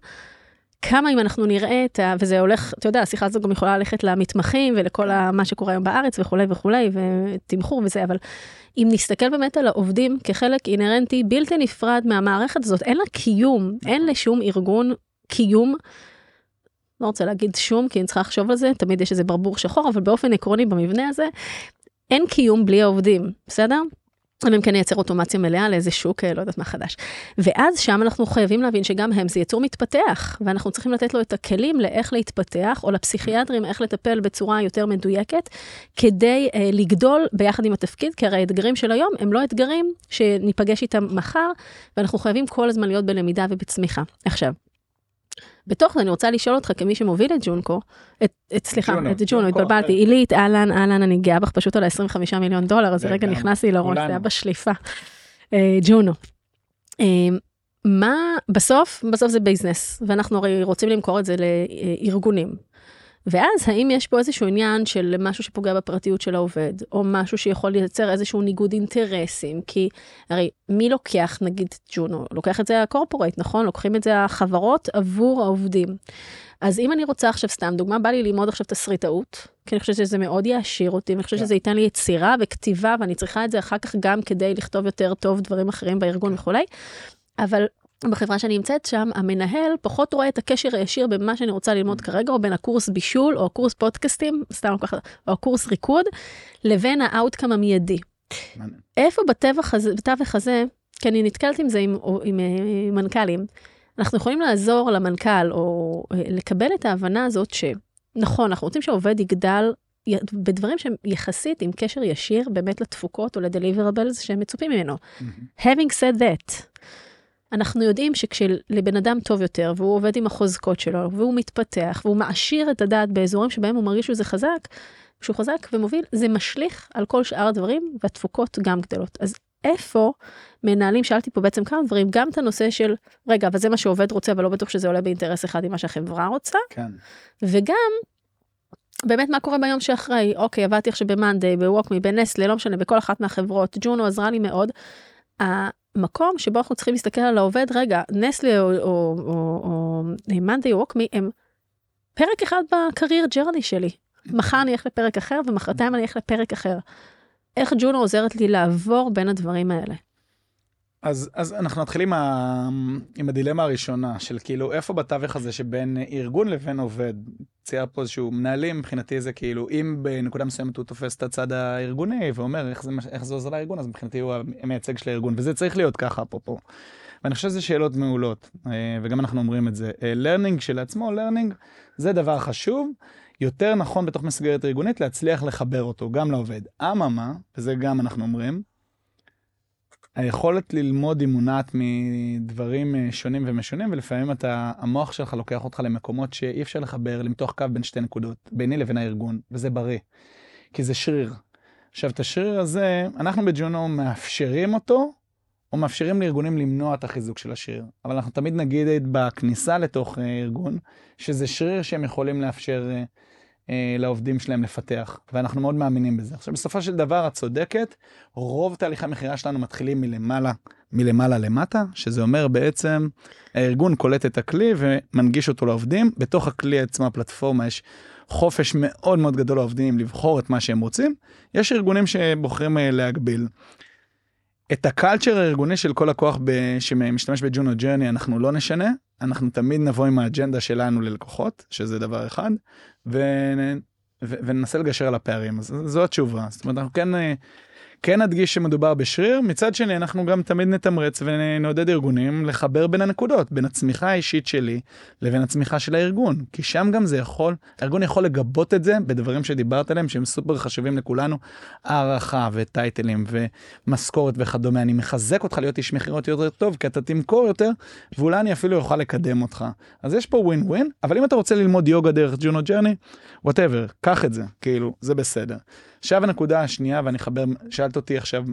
כמה אם אנחנו נראה את ה... וזה הולך, אתה יודע, השיחה הזו גם יכולה ללכת למתמחים ולכל כן. מה שקורה היום בארץ וכולי וכולי, ותמחור וזה, אבל אם נסתכל באמת על העובדים כחלק אינהרנטי בלתי נפרד מהמערכת הזאת, אין לה קיום, אין לשום ארגון קיום. לא רוצה להגיד שום, כי אני צריכה לחשוב על זה, תמיד יש איזה ברבור שחור, אבל באופן עקרוני במבנה הזה, אין קיום בלי העובדים, בסדר? אם כן נייצר אוטומציה מלאה לאיזה שוק, אה, לא יודעת מה חדש. ואז שם אנחנו חייבים להבין שגם הם זה יצור מתפתח, ואנחנו צריכים לתת לו את הכלים לאיך להתפתח, או לפסיכיאטרים איך לטפל בצורה יותר מדויקת, כדי אה, לגדול ביחד עם התפקיד, כי הרי האתגרים של היום הם לא אתגרים שניפגש איתם מחר, ואנחנו חייבים כל הזמן להיות בלמידה ובצמיחה. עכשיו, בתוך זה אני רוצה לשאול אותך כמי שמוביל את ג'ונקו, את, את סליחה, ג'ונו, את ג'ונו, התבלבלתי, עילית, אהלן, אהלן, אני גאה בך פשוט על ה-25 מיליון דולר, אז רגע נכנס לי לראש, זה היה בשליפה. אה, ג'ונו. אה, מה, בסוף, בסוף זה ביזנס, ואנחנו הרי רוצים למכור את זה לארגונים. ואז האם יש פה איזשהו עניין של משהו שפוגע בפרטיות של העובד, או משהו שיכול לייצר איזשהו ניגוד אינטרסים, כי הרי מי לוקח נגיד ג'ונו? לוקח את זה הקורפורייט, נכון? לוקחים את זה החברות עבור העובדים. אז אם אני רוצה עכשיו סתם דוגמה, בא לי ללמוד עכשיו תסריטאות, כי אני חושבת שזה מאוד יעשיר אותי, ואני חושבת כן. שזה ייתן לי יצירה וכתיבה, ואני צריכה את זה אחר כך גם כדי לכתוב יותר טוב דברים אחרים בארגון וכולי. אבל בחברה שאני נמצאת שם, המנהל פחות רואה את הקשר הישיר בין מה שאני רוצה ללמוד כרגע, או בין הקורס בישול, או הקורס פודקאסטים, סתם ככה, או הקורס ריקוד, לבין ה outcome המיידי. איפה בתווך הזה, בתווך הזה, כי אני נתקלת עם זה עם, או, עם, אה, מנכ"לים, אנחנו יכולים לעזור למנכ"ל או אה, לקבל את ההבנה הזאת שנכון, אנחנו רוצים שהעובד יגדל בדברים שהם יחסית עם קשר ישיר באמת לתפוקות או ל deliverables שהם מצופים ממנו. Having said that, אנחנו יודעים שכשבן אדם טוב יותר והוא עובד עם החוזקות שלו והוא מתפתח והוא מעשיר את הדעת באזורים שבהם הוא מרגיש שזה חזק, כשהוא חזק ומוביל, זה משליך על כל שאר הדברים והתפוקות גם גדלות. אז איפה מנהלים, שאלתי פה בעצם כמה דברים, גם את הנושא של, רגע, אבל זה מה שעובד רוצה, אבל לא בטוח שזה עולה באינטרס אחד עם מה שהחברה רוצה, כן. וגם, באמת מה קורה ביום שאחרי, אוקיי, עבדתי עכשיו ב-Monday, ב-Walkme, בנסטלה, לא משנה, בכל אחת מהחברות, ג'ונו עזרה לי מאוד. המקום שבו אנחנו צריכים להסתכל על העובד, רגע, נסטלה או, או, או, או או WalkMe הם פרק אחד ב career journey שלי. מחר אני אלך לפרק אחר ומחרתיים אני אלך לפרק אחר. איך ג'ונו עוזרת לי לעבור בין הדברים האלה? אז, אז אנחנו נתחיל עם, הדילמה הראשונה, של כאילו, איפה בתווך הזה שבין ארגון לבין עובד? צייר פה איזשהו מנהלים, מבחינתי זה כאילו, אם בנקודה מסוימת הוא תופס את הצד הארגוני ואומר איך זה, איך זה עוזר לארגון, אז מבחינתי הוא המייצג של הארגון, וזה צריך להיות ככה, אפרופו. ואני חושב שזה שאלות מעולות, אה, וגם אנחנו אומרים את זה. learning כשלעצמו, learning זה דבר חשוב. יותר נכון בתוך מסגרת ארגונית להצליח לחבר אותו גם לעובד. אממה, וזה גם אנחנו אומרים, היכולת ללמוד היא מונעת מדברים אה, שונים ומשונים, ולפעמים אתה, המוח שלך לוקח אותך למקומות שאי אפשר לחבר, למתוח קו בין שתי נקודות, ביני לבין הארגון, וזה בריא. כי זה שריר. עכשיו, את השריר הזה, אנחנו בג'ונו מאפשרים אותו, או מאפשרים לארגונים למנוע את החיזוק של השריר. אבל אנחנו תמיד נגיד בכניסה לתוך אה, ארגון, שזה שריר שהם יכולים לאפשר אה, לעובדים שלהם לפתח, ואנחנו מאוד מאמינים בזה. עכשיו, בסופו של דבר, את צודקת, רוב תהליכי המכירה שלנו מתחילים מלמעלה, מלמעלה למטה, שזה אומר בעצם, הארגון קולט את הכלי ומנגיש אותו לעובדים. בתוך הכלי עצמו, הפלטפורמה, יש חופש מאוד מאוד גדול לעובדים לבחור את מה שהם רוצים. יש ארגונים שבוחרים אה, להגביל. את הקלצ'ר הארגוני של כל הכוח ב... שמשתמש בג'ונו ג'רני אנחנו לא נשנה, אנחנו תמיד נבוא עם האג'נדה שלנו ללקוחות, שזה דבר אחד, ו... ו... וננסה לגשר על הפערים. אז זו התשובה. זאת אומרת, אנחנו כן, אה, כן נדגיש שמדובר בשריר, מצד שני אנחנו גם תמיד נתמרץ ונעודד ארגונים לחבר בין הנקודות, בין הצמיחה האישית שלי לבין הצמיחה של הארגון, כי שם גם זה יכול, הארגון יכול לגבות את זה בדברים שדיברת עליהם שהם סופר חשובים לכולנו, הערכה וטייטלים ומשכורת וכדומה, אני מחזק אותך להיות איש מכירות יותר טוב, כי אתה תמכור יותר, ואולי אני אפילו אוכל לקדם אותך. אז יש פה ווין ווין, אבל אם אתה רוצה ללמוד יוגה דרך Juno Journey, whatever, קח את זה, כאילו, זה בסדר. עכשיו הנקודה השנייה, ואני חבר, שאלת אותי עכשיו,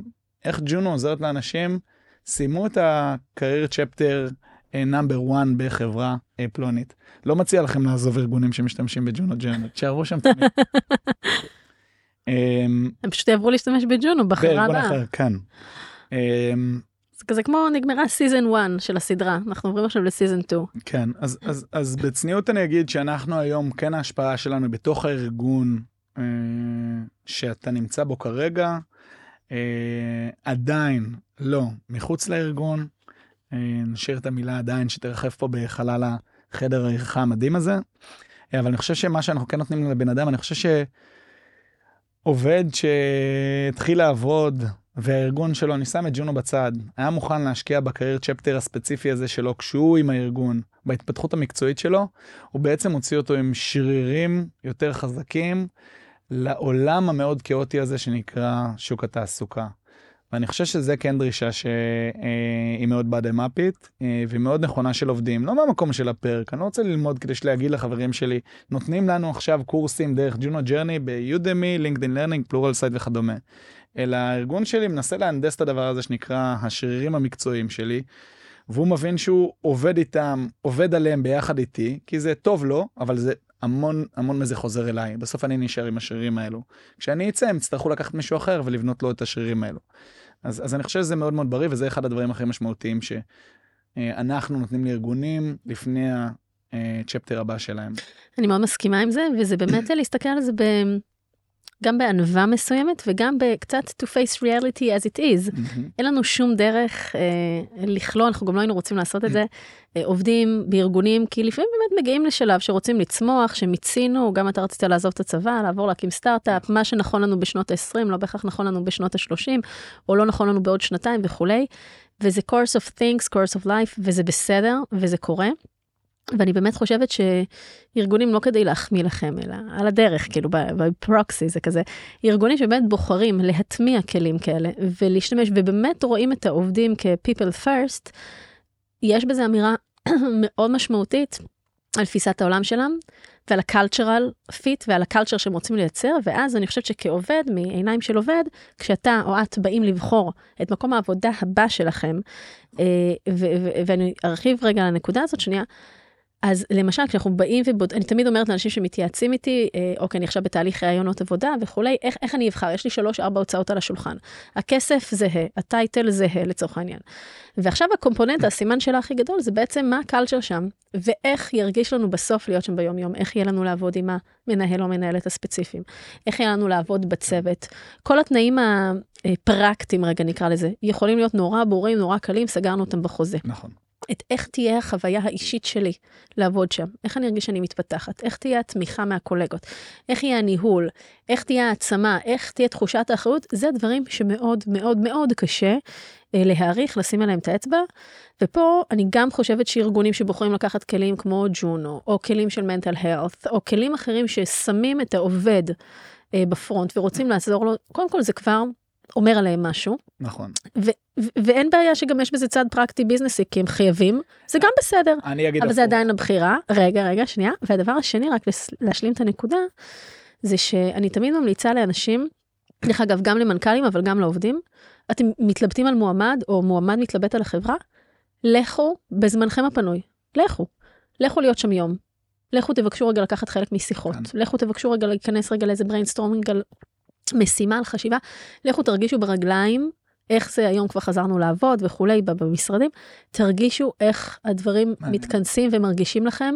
איך ג'ונו עוזרת לאנשים, סיימו את ה-career chapter number 1 בחברה אה, פלונית. לא מציע לכם לעזוב ארגונים שמשתמשים ב Juno Journey, תשארו שם תמיד. (laughs) אמ, הם פשוט יעברו להשתמש בג'ונו בחברה בארגון הבאה. אחר, כן. אמ, זה כזה כמו נגמרה season 1 של הסדרה, אנחנו עוברים עכשיו ל season 2. כן, אז, אז, אז בצניעות אני אגיד שאנחנו היום, כן ההשפעה שלנו בתוך הארגון אה, שאתה נמצא בו כרגע, אה, עדיין לא מחוץ לארגון. אה, נשאיר את המילה עדיין שתרחף פה בחלל החדר הערכה המדהים הזה. אה, אבל אני חושב שמה שאנחנו כן נותנים לבן אדם, אני חושב שעובד שהתחיל לעבוד והארגון שלו, אני שם את ג'ונו בצד, היה מוכן להשקיע בקרייר צ'פטר הספציפי הזה שלו כשהוא עם הארגון, בהתפתחות המקצועית שלו, הוא בעצם הוציא אותו עם שרירים יותר חזקים לעולם המאוד כאוטי הזה שנקרא שוק התעסוקה. ואני חושב שזה כן דרישה שהיא מאוד בדם אפית והיא מאוד נכונה של עובדים, לא מהמקום של הפרק, אני לא רוצה ללמוד כדי להגיד לחברים שלי, נותנים לנו עכשיו קורסים דרך Juno Journey ב Udemy, LinkedIn Learning, Pluralsight וכדומה. אלא הארגון שלי מנסה להנדס את הדבר הזה שנקרא השרירים המקצועיים שלי, והוא מבין שהוא עובד איתם, עובד עליהם ביחד איתי, כי זה טוב לו, אבל זה המון המון מזה חוזר אליי, בסוף אני נשאר עם השרירים האלו. כשאני אצא הם יצטרכו לקחת מישהו אחר ולבנות לו את השרירים האלו. אז, אז אני חושב שזה מאוד מאוד בריא, וזה אחד הדברים הכי משמעותיים שאנחנו נותנים לארגונים לפני הצ'פטר הבא שלהם. אני מאוד מסכימה עם זה, וזה באמת להסתכל על זה ב... גם בענווה מסוימת וגם בקצת to face reality as it is. אין לנו שום דרך אה, לכלוא, אנחנו גם לא היינו רוצים לעשות את זה. אה, עובדים בארגונים, כי לפעמים באמת מגיעים לשלב שרוצים לצמוח, שמיצינו, גם אתה רצית לעזוב את הצבא, לעבור להקים סטארט-אפ, מה שנכון לנו בשנות ה-20 לא בהכרח נכון לנו בשנות ה-30, או לא נכון לנו בעוד שנתיים וכולי. וזה course of things, course of life, וזה בסדר, וזה קורה. ואני באמת חושבת שארגונים לא כדי להחמיא לכם, אלא על הדרך, כאילו בפרוקסי זה כזה, ארגונים שבאמת בוחרים להטמיע כלים כאלה ולהשתמש, ובאמת רואים את העובדים כ-people first, יש בזה אמירה (clears throat) מאוד משמעותית על תפיסת העולם שלהם ועל ה-cultural fit ועל ה-culture שהם רוצים לייצר, ואז אני חושבת שכעובד, מעיניים של עובד, כשאתה או את באים לבחור את מקום העבודה הבא שלכם, אה, ואני ארחיב רגע על הנקודה הזאת שנייה, אז למשל כשאנחנו באים ובוד... אני תמיד אומרת לאנשים שמתייעצים איתי, אה, אוקיי, אני עכשיו בתהליך ראיונות עבודה וכולי, איך, איך אני אבחר? יש לי שלוש ארבע הוצאות על השולחן. הכסף זהה, הטייטל זהה לצורך העניין. ועכשיו הקומפוננט, (laughs) הסימן שלה הכי גדול, זה בעצם מה הקלצ'ר שם, ואיך ירגיש לנו בסוף להיות שם ביום יום, איך יהיה לנו לעבוד עם המנהל או מנהלת הספציפיים, איך יהיה לנו לעבוד בצוות. כל התנאים הפרקטיים, רגע נקרא לזה, יכולים להיות נורא ברורים, נורא קלים, סגרנו אותם בחוזה. נכון. את איך תהיה החוויה האישית שלי לעבוד שם, איך אני ארגיש שאני מתפתחת, איך תהיה התמיכה מהקולגות, איך יהיה הניהול, איך תהיה העצמה, איך תהיה תחושת האחריות, זה דברים שמאוד מאוד מאוד קשה אה, להעריך, לשים עליהם את האצבע. ופה אני גם חושבת שארגונים שבוחרים לקחת כלים כמו ג'ונו, או כלים של מנטל הלת, או כלים אחרים ששמים את העובד אה, בפרונט ורוצים לעזור לו, קודם כל זה כבר אומר עליהם משהו. נכון. ו- ואין בעיה שגם יש בזה צד פרקטי ביזנסי, כי הם חייבים, זה גם בסדר. אני אגיד אבל. זה עדיין הבחירה. רגע, רגע, שנייה. והדבר השני, רק להשלים את הנקודה, זה שאני תמיד ממליצה לאנשים, דרך אגב, גם למנכ"לים, אבל גם לעובדים, אתם מתלבטים על מועמד, או מועמד מתלבט על החברה, לכו בזמנכם הפנוי. לכו. לכו להיות שם יום. לכו תבקשו רגע לקחת חלק משיחות. כן. לכו תבקשו רגע להיכנס רגע לאיזה brainstorming על משימה, על חשיבה. לכו תרגישו ברגליים איך זה היום כבר חזרנו לעבוד וכולי במשרדים, תרגישו איך הדברים מעניין. מתכנסים ומרגישים לכם,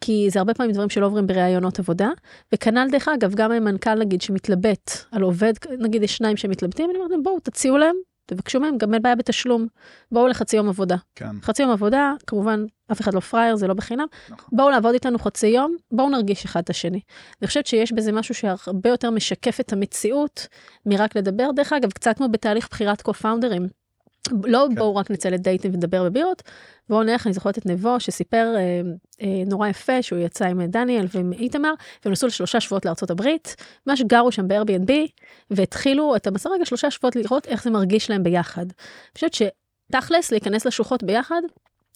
כי זה הרבה פעמים דברים שלא עוברים בראיונות עבודה, וכנ"ל דרך אגב, גם המנכ"ל נגיד שמתלבט על עובד, נגיד יש שניים שמתלבטים, אני אומרת להם בואו תציעו להם, תבקשו מהם, גם אין בעיה בתשלום, בואו לחצי יום עבודה. כן, חצי יום עבודה, כמובן אף אחד לא פראייר, זה לא בחינם, נכון. בואו לעבוד איתנו חצי יום, בואו נרגיש אחד את השני. אני חושבת שיש בזה משהו שהרבה יותר משקף את המציאות מרק לדבר. דרך אגב, קצת כמו בתהליך בחירת קו-פאונדרים. לא כן. בואו רק נצא לדייטים ונדבר בבירות, בואו נלך, אני זוכרת את נבו שסיפר אה, אה, נורא יפה שהוא יצא עם דניאל ועם איתמר, והם נסעו לשלושה שבועות לארצות הברית, ממש גרו שם ב-Airbnb, והתחילו את המסע רגע שלושה שבועות לראות איך זה מרגיש להם ביחד. אני חושבת שתכלס להיכנס לשוחות ביחד,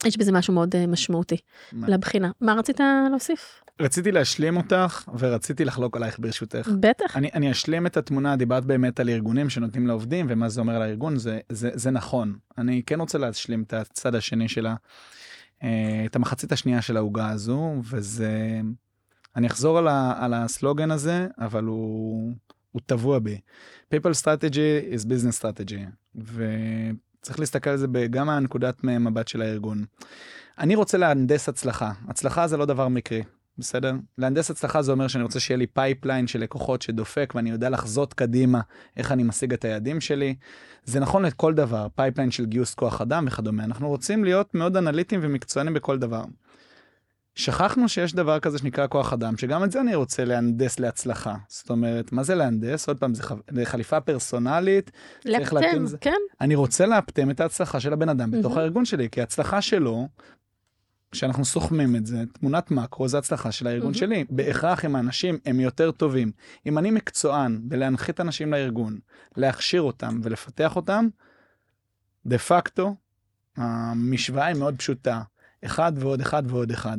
יש בזה משהו מאוד אה, משמעותי מה- לבחינה. מה רצית להוסיף? רציתי להשלים אותך ורציתי לחלוק עלייך ברשותך. בטח. אני, אני אשלים את התמונה, דיברת באמת על ארגונים שנותנים לעובדים ומה זה אומר לארגון, זה, זה, זה נכון. אני כן רוצה להשלים את הצד השני שלה, אה, את המחצית השנייה של העוגה הזו, וזה... אני אחזור על, ה, על הסלוגן הזה, אבל הוא, הוא טבוע בי. people strategy is business strategy, וצריך להסתכל על זה גם מהנקודת מבט של הארגון. אני רוצה להנדס הצלחה, הצלחה זה לא דבר מקרי. בסדר? להנדס הצלחה זה אומר שאני רוצה שיהיה לי pipeline של לקוחות שדופק ואני יודע לחזות קדימה איך אני משיג את היעדים שלי. זה נכון לכל דבר, pipeline של גיוס כוח אדם וכדומה. אנחנו רוצים להיות מאוד אנליטיים ומקצוענים בכל דבר. שכחנו שיש דבר כזה שנקרא כוח אדם, שגם את זה אני רוצה להנדס להצלחה. זאת אומרת, מה זה להנדס? עוד פעם, זה, ח... זה חליפה פרסונלית. זה. כן. אני רוצה לאפטם את ההצלחה של הבן אדם בתוך מהמם. הארגון שלי, כי ההצלחה שלו, כשאנחנו סוכמים את זה, תמונת מקרו זה הצלחה של הארגון מהמם. שלי. בהכרח אם האנשים הם יותר טובים. אם אני מקצוען בלהנחית אנשים לארגון, להכשיר אותם ולפתח אותם, דה פקטו, המשוואה היא מאוד פשוטה. אחד ועוד אחד ועוד אחד.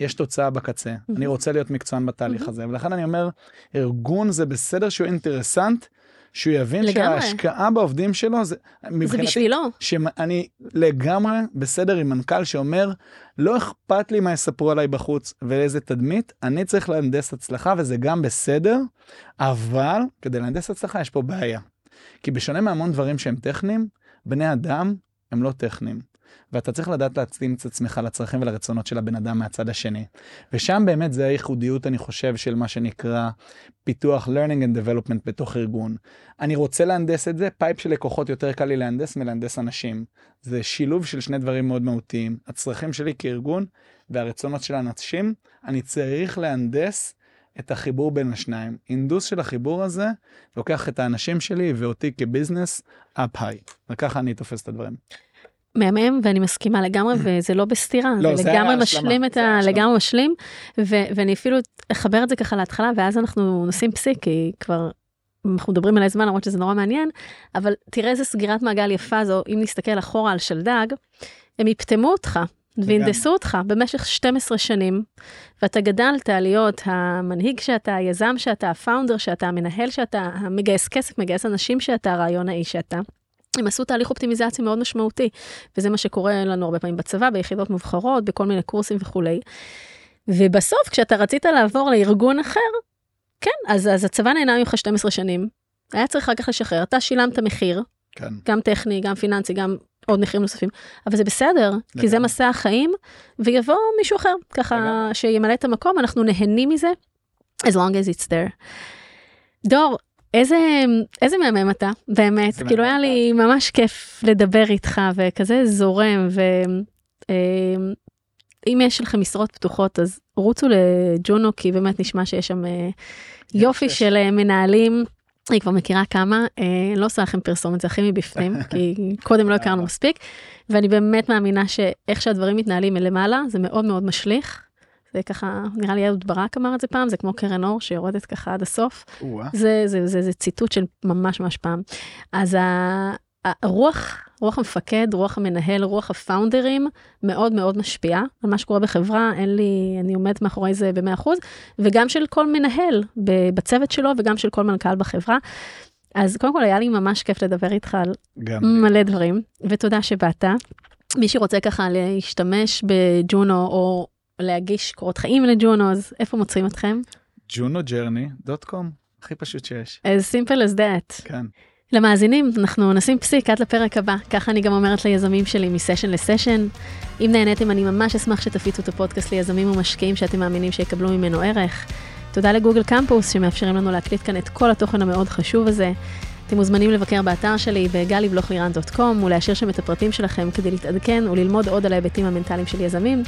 יש תוצאה בקצה. אני מהמם. רוצה להיות מקצוען בתהליך מהמם. הזה, ולכן אני אומר, ארגון זה בסדר שהוא אינטרסנט, שהוא יבין לגמרי. שההשקעה בעובדים שלו זה זה בשבילו. שאני לגמרי בסדר עם מנכ"ל שאומר לא אכפת לי מה יספרו עליי בחוץ ואיזה תדמית אני צריך להנדס הצלחה וזה גם בסדר אבל כדי להנדס הצלחה יש פה בעיה. כי בשונה מהמון דברים שהם טכניים בני אדם הם לא טכניים. ואתה צריך לדעת להתאים את עצמך לצרכים ולרצונות של הבן אדם מהצד השני. ושם באמת זה הייחודיות, אני חושב, של מה שנקרא פיתוח learning and development בתוך ארגון. אני רוצה להנדס את זה, pipe של לקוחות יותר קל לי להנדס מלהנדס אנשים. זה שילוב של שני דברים מאוד מהותיים. הצרכים שלי כארגון והרצונות של האנשים, אני צריך להנדס את החיבור בין השניים. הנדוס של החיבור הזה לוקח את האנשים שלי ואותי כ business up high. וככה אני תופס את הדברים. מהמם, ואני מסכימה לגמרי, וזה לא בסתירה, לא, זה לגמרי משלים את ה... לגמרי משלים, ו- ואני אפילו אחבר את זה ככה להתחלה, ואז אנחנו נשים פסיק, כי כבר אנחנו מדברים עליי זמן, למרות שזה נורא מעניין, אבל תראה איזה סגירת מעגל יפה זו, אם נסתכל אחורה על שלדג, הם יפטמו אותך. והנדסו אותך במשך 12 שנים, ואתה גדלת להיות המנהיג שאתה, היזם שאתה, הפאונדר שאתה, המנהל שאתה, המגייס כסף, מגייס אנשים שאתה, הרעיון האיש שאתה. הם עשו תהליך אופטימיזציה מאוד משמעותי, וזה מה שקורה לנו הרבה פעמים בצבא, ביחידות מובחרות, בכל מיני קורסים וכולי. ובסוף, כשאתה רצית לעבור לארגון אחר, כן, אז, אז הצבא נהנה ממך 12 שנים, היה צריך אחר כך לשחרר, אתה שילמת מחיר, כן. גם טכני, גם פיננסי, גם עוד מחירים נוספים, אבל זה בסדר, כי זה לגמרי. מסע החיים, ויבוא מישהו אחר, ככה לגמרי. שימלא את המקום, אנחנו נהנים מזה, as long as it's there. דור, איזה, איזה מהמם אתה, באמת, כאילו. היה לי ממש כיף לדבר איתך, וכזה זורם, ואם יש לכם משרות פתוחות, אז רוצו לג'ונו, כי באמת נשמע שיש שם אה, יופי שיש. של אה, מנהלים. אני כבר מכירה כמה, אה, אני לא עושה לכם פרסומת, זה הכי מבפנים, (laughs) כי קודם לא הכרנו מספיק, ואני באמת מאמינה שאיך שהדברים מתנהלים מלמעלה, זה מאוד מאוד משליך. זה ככה, נראה לי אהוד ברק אמר את זה פעם, זה כמו קרן אור שיורדת ככה עד הסוף. או-אה. זה, זה, זה, זה ציטוט של ממש ממש פעם. אז ה- הרוח, רוח המפקד, רוח המנהל, רוח הפאונדרים, מאוד מאוד משפיעה על מה שקורה בחברה, אין לי, אני עומדת מאחורי זה ב-100%, וגם של כל מנהל בצוות שלו וגם של כל מנכ"ל בחברה. אז קודם כל היה לי ממש כיף לדבר איתך על. מלא דברים, ותודה שבאת. מי שרוצה ככה להשתמש בג'ונו או להגיש קורות חיים לג'ונו, אז איפה מוצאים אתכם? junojourney.com, הכי פשוט שיש. as simple as that. כן. למאזינים, אנחנו נשים פסיק עד לפרק הבא, ככה אני גם אומרת ליזמים שלי מסשן לסשן. אם נהניתם, אני ממש אשמח שתפיצו את הפודקאסט ליזמים ומשקיעים שאתם מאמינים שיקבלו ממנו ערך. תודה לגוגל קמפוס שמאפשרים לנו להקליט כאן את כל התוכן המאוד חשוב הזה. אתם מוזמנים לבקר באתר שלי בגלי-בלוך-לירן.קום ולהשאיר שם את הפרטים שלכם כדי להתעדכן וללמוד עוד על ההיבטים המנטליים של יזמים.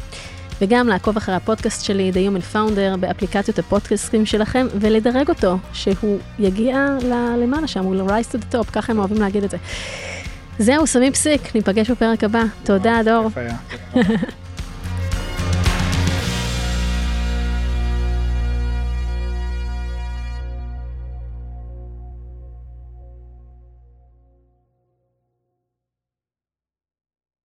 וגם לעקוב אחרי הפודקאסט שלי, The Human Founder, באפליקציות הפודקאסטים שלכם, ולדרג אותו, שהוא יגיע למעלה שם, הוא ל-rise to the top, ככה הם אוהבים להגיד את זה. זהו, שמים פסיק, ניפגש בפרק הבא. תודה, דור.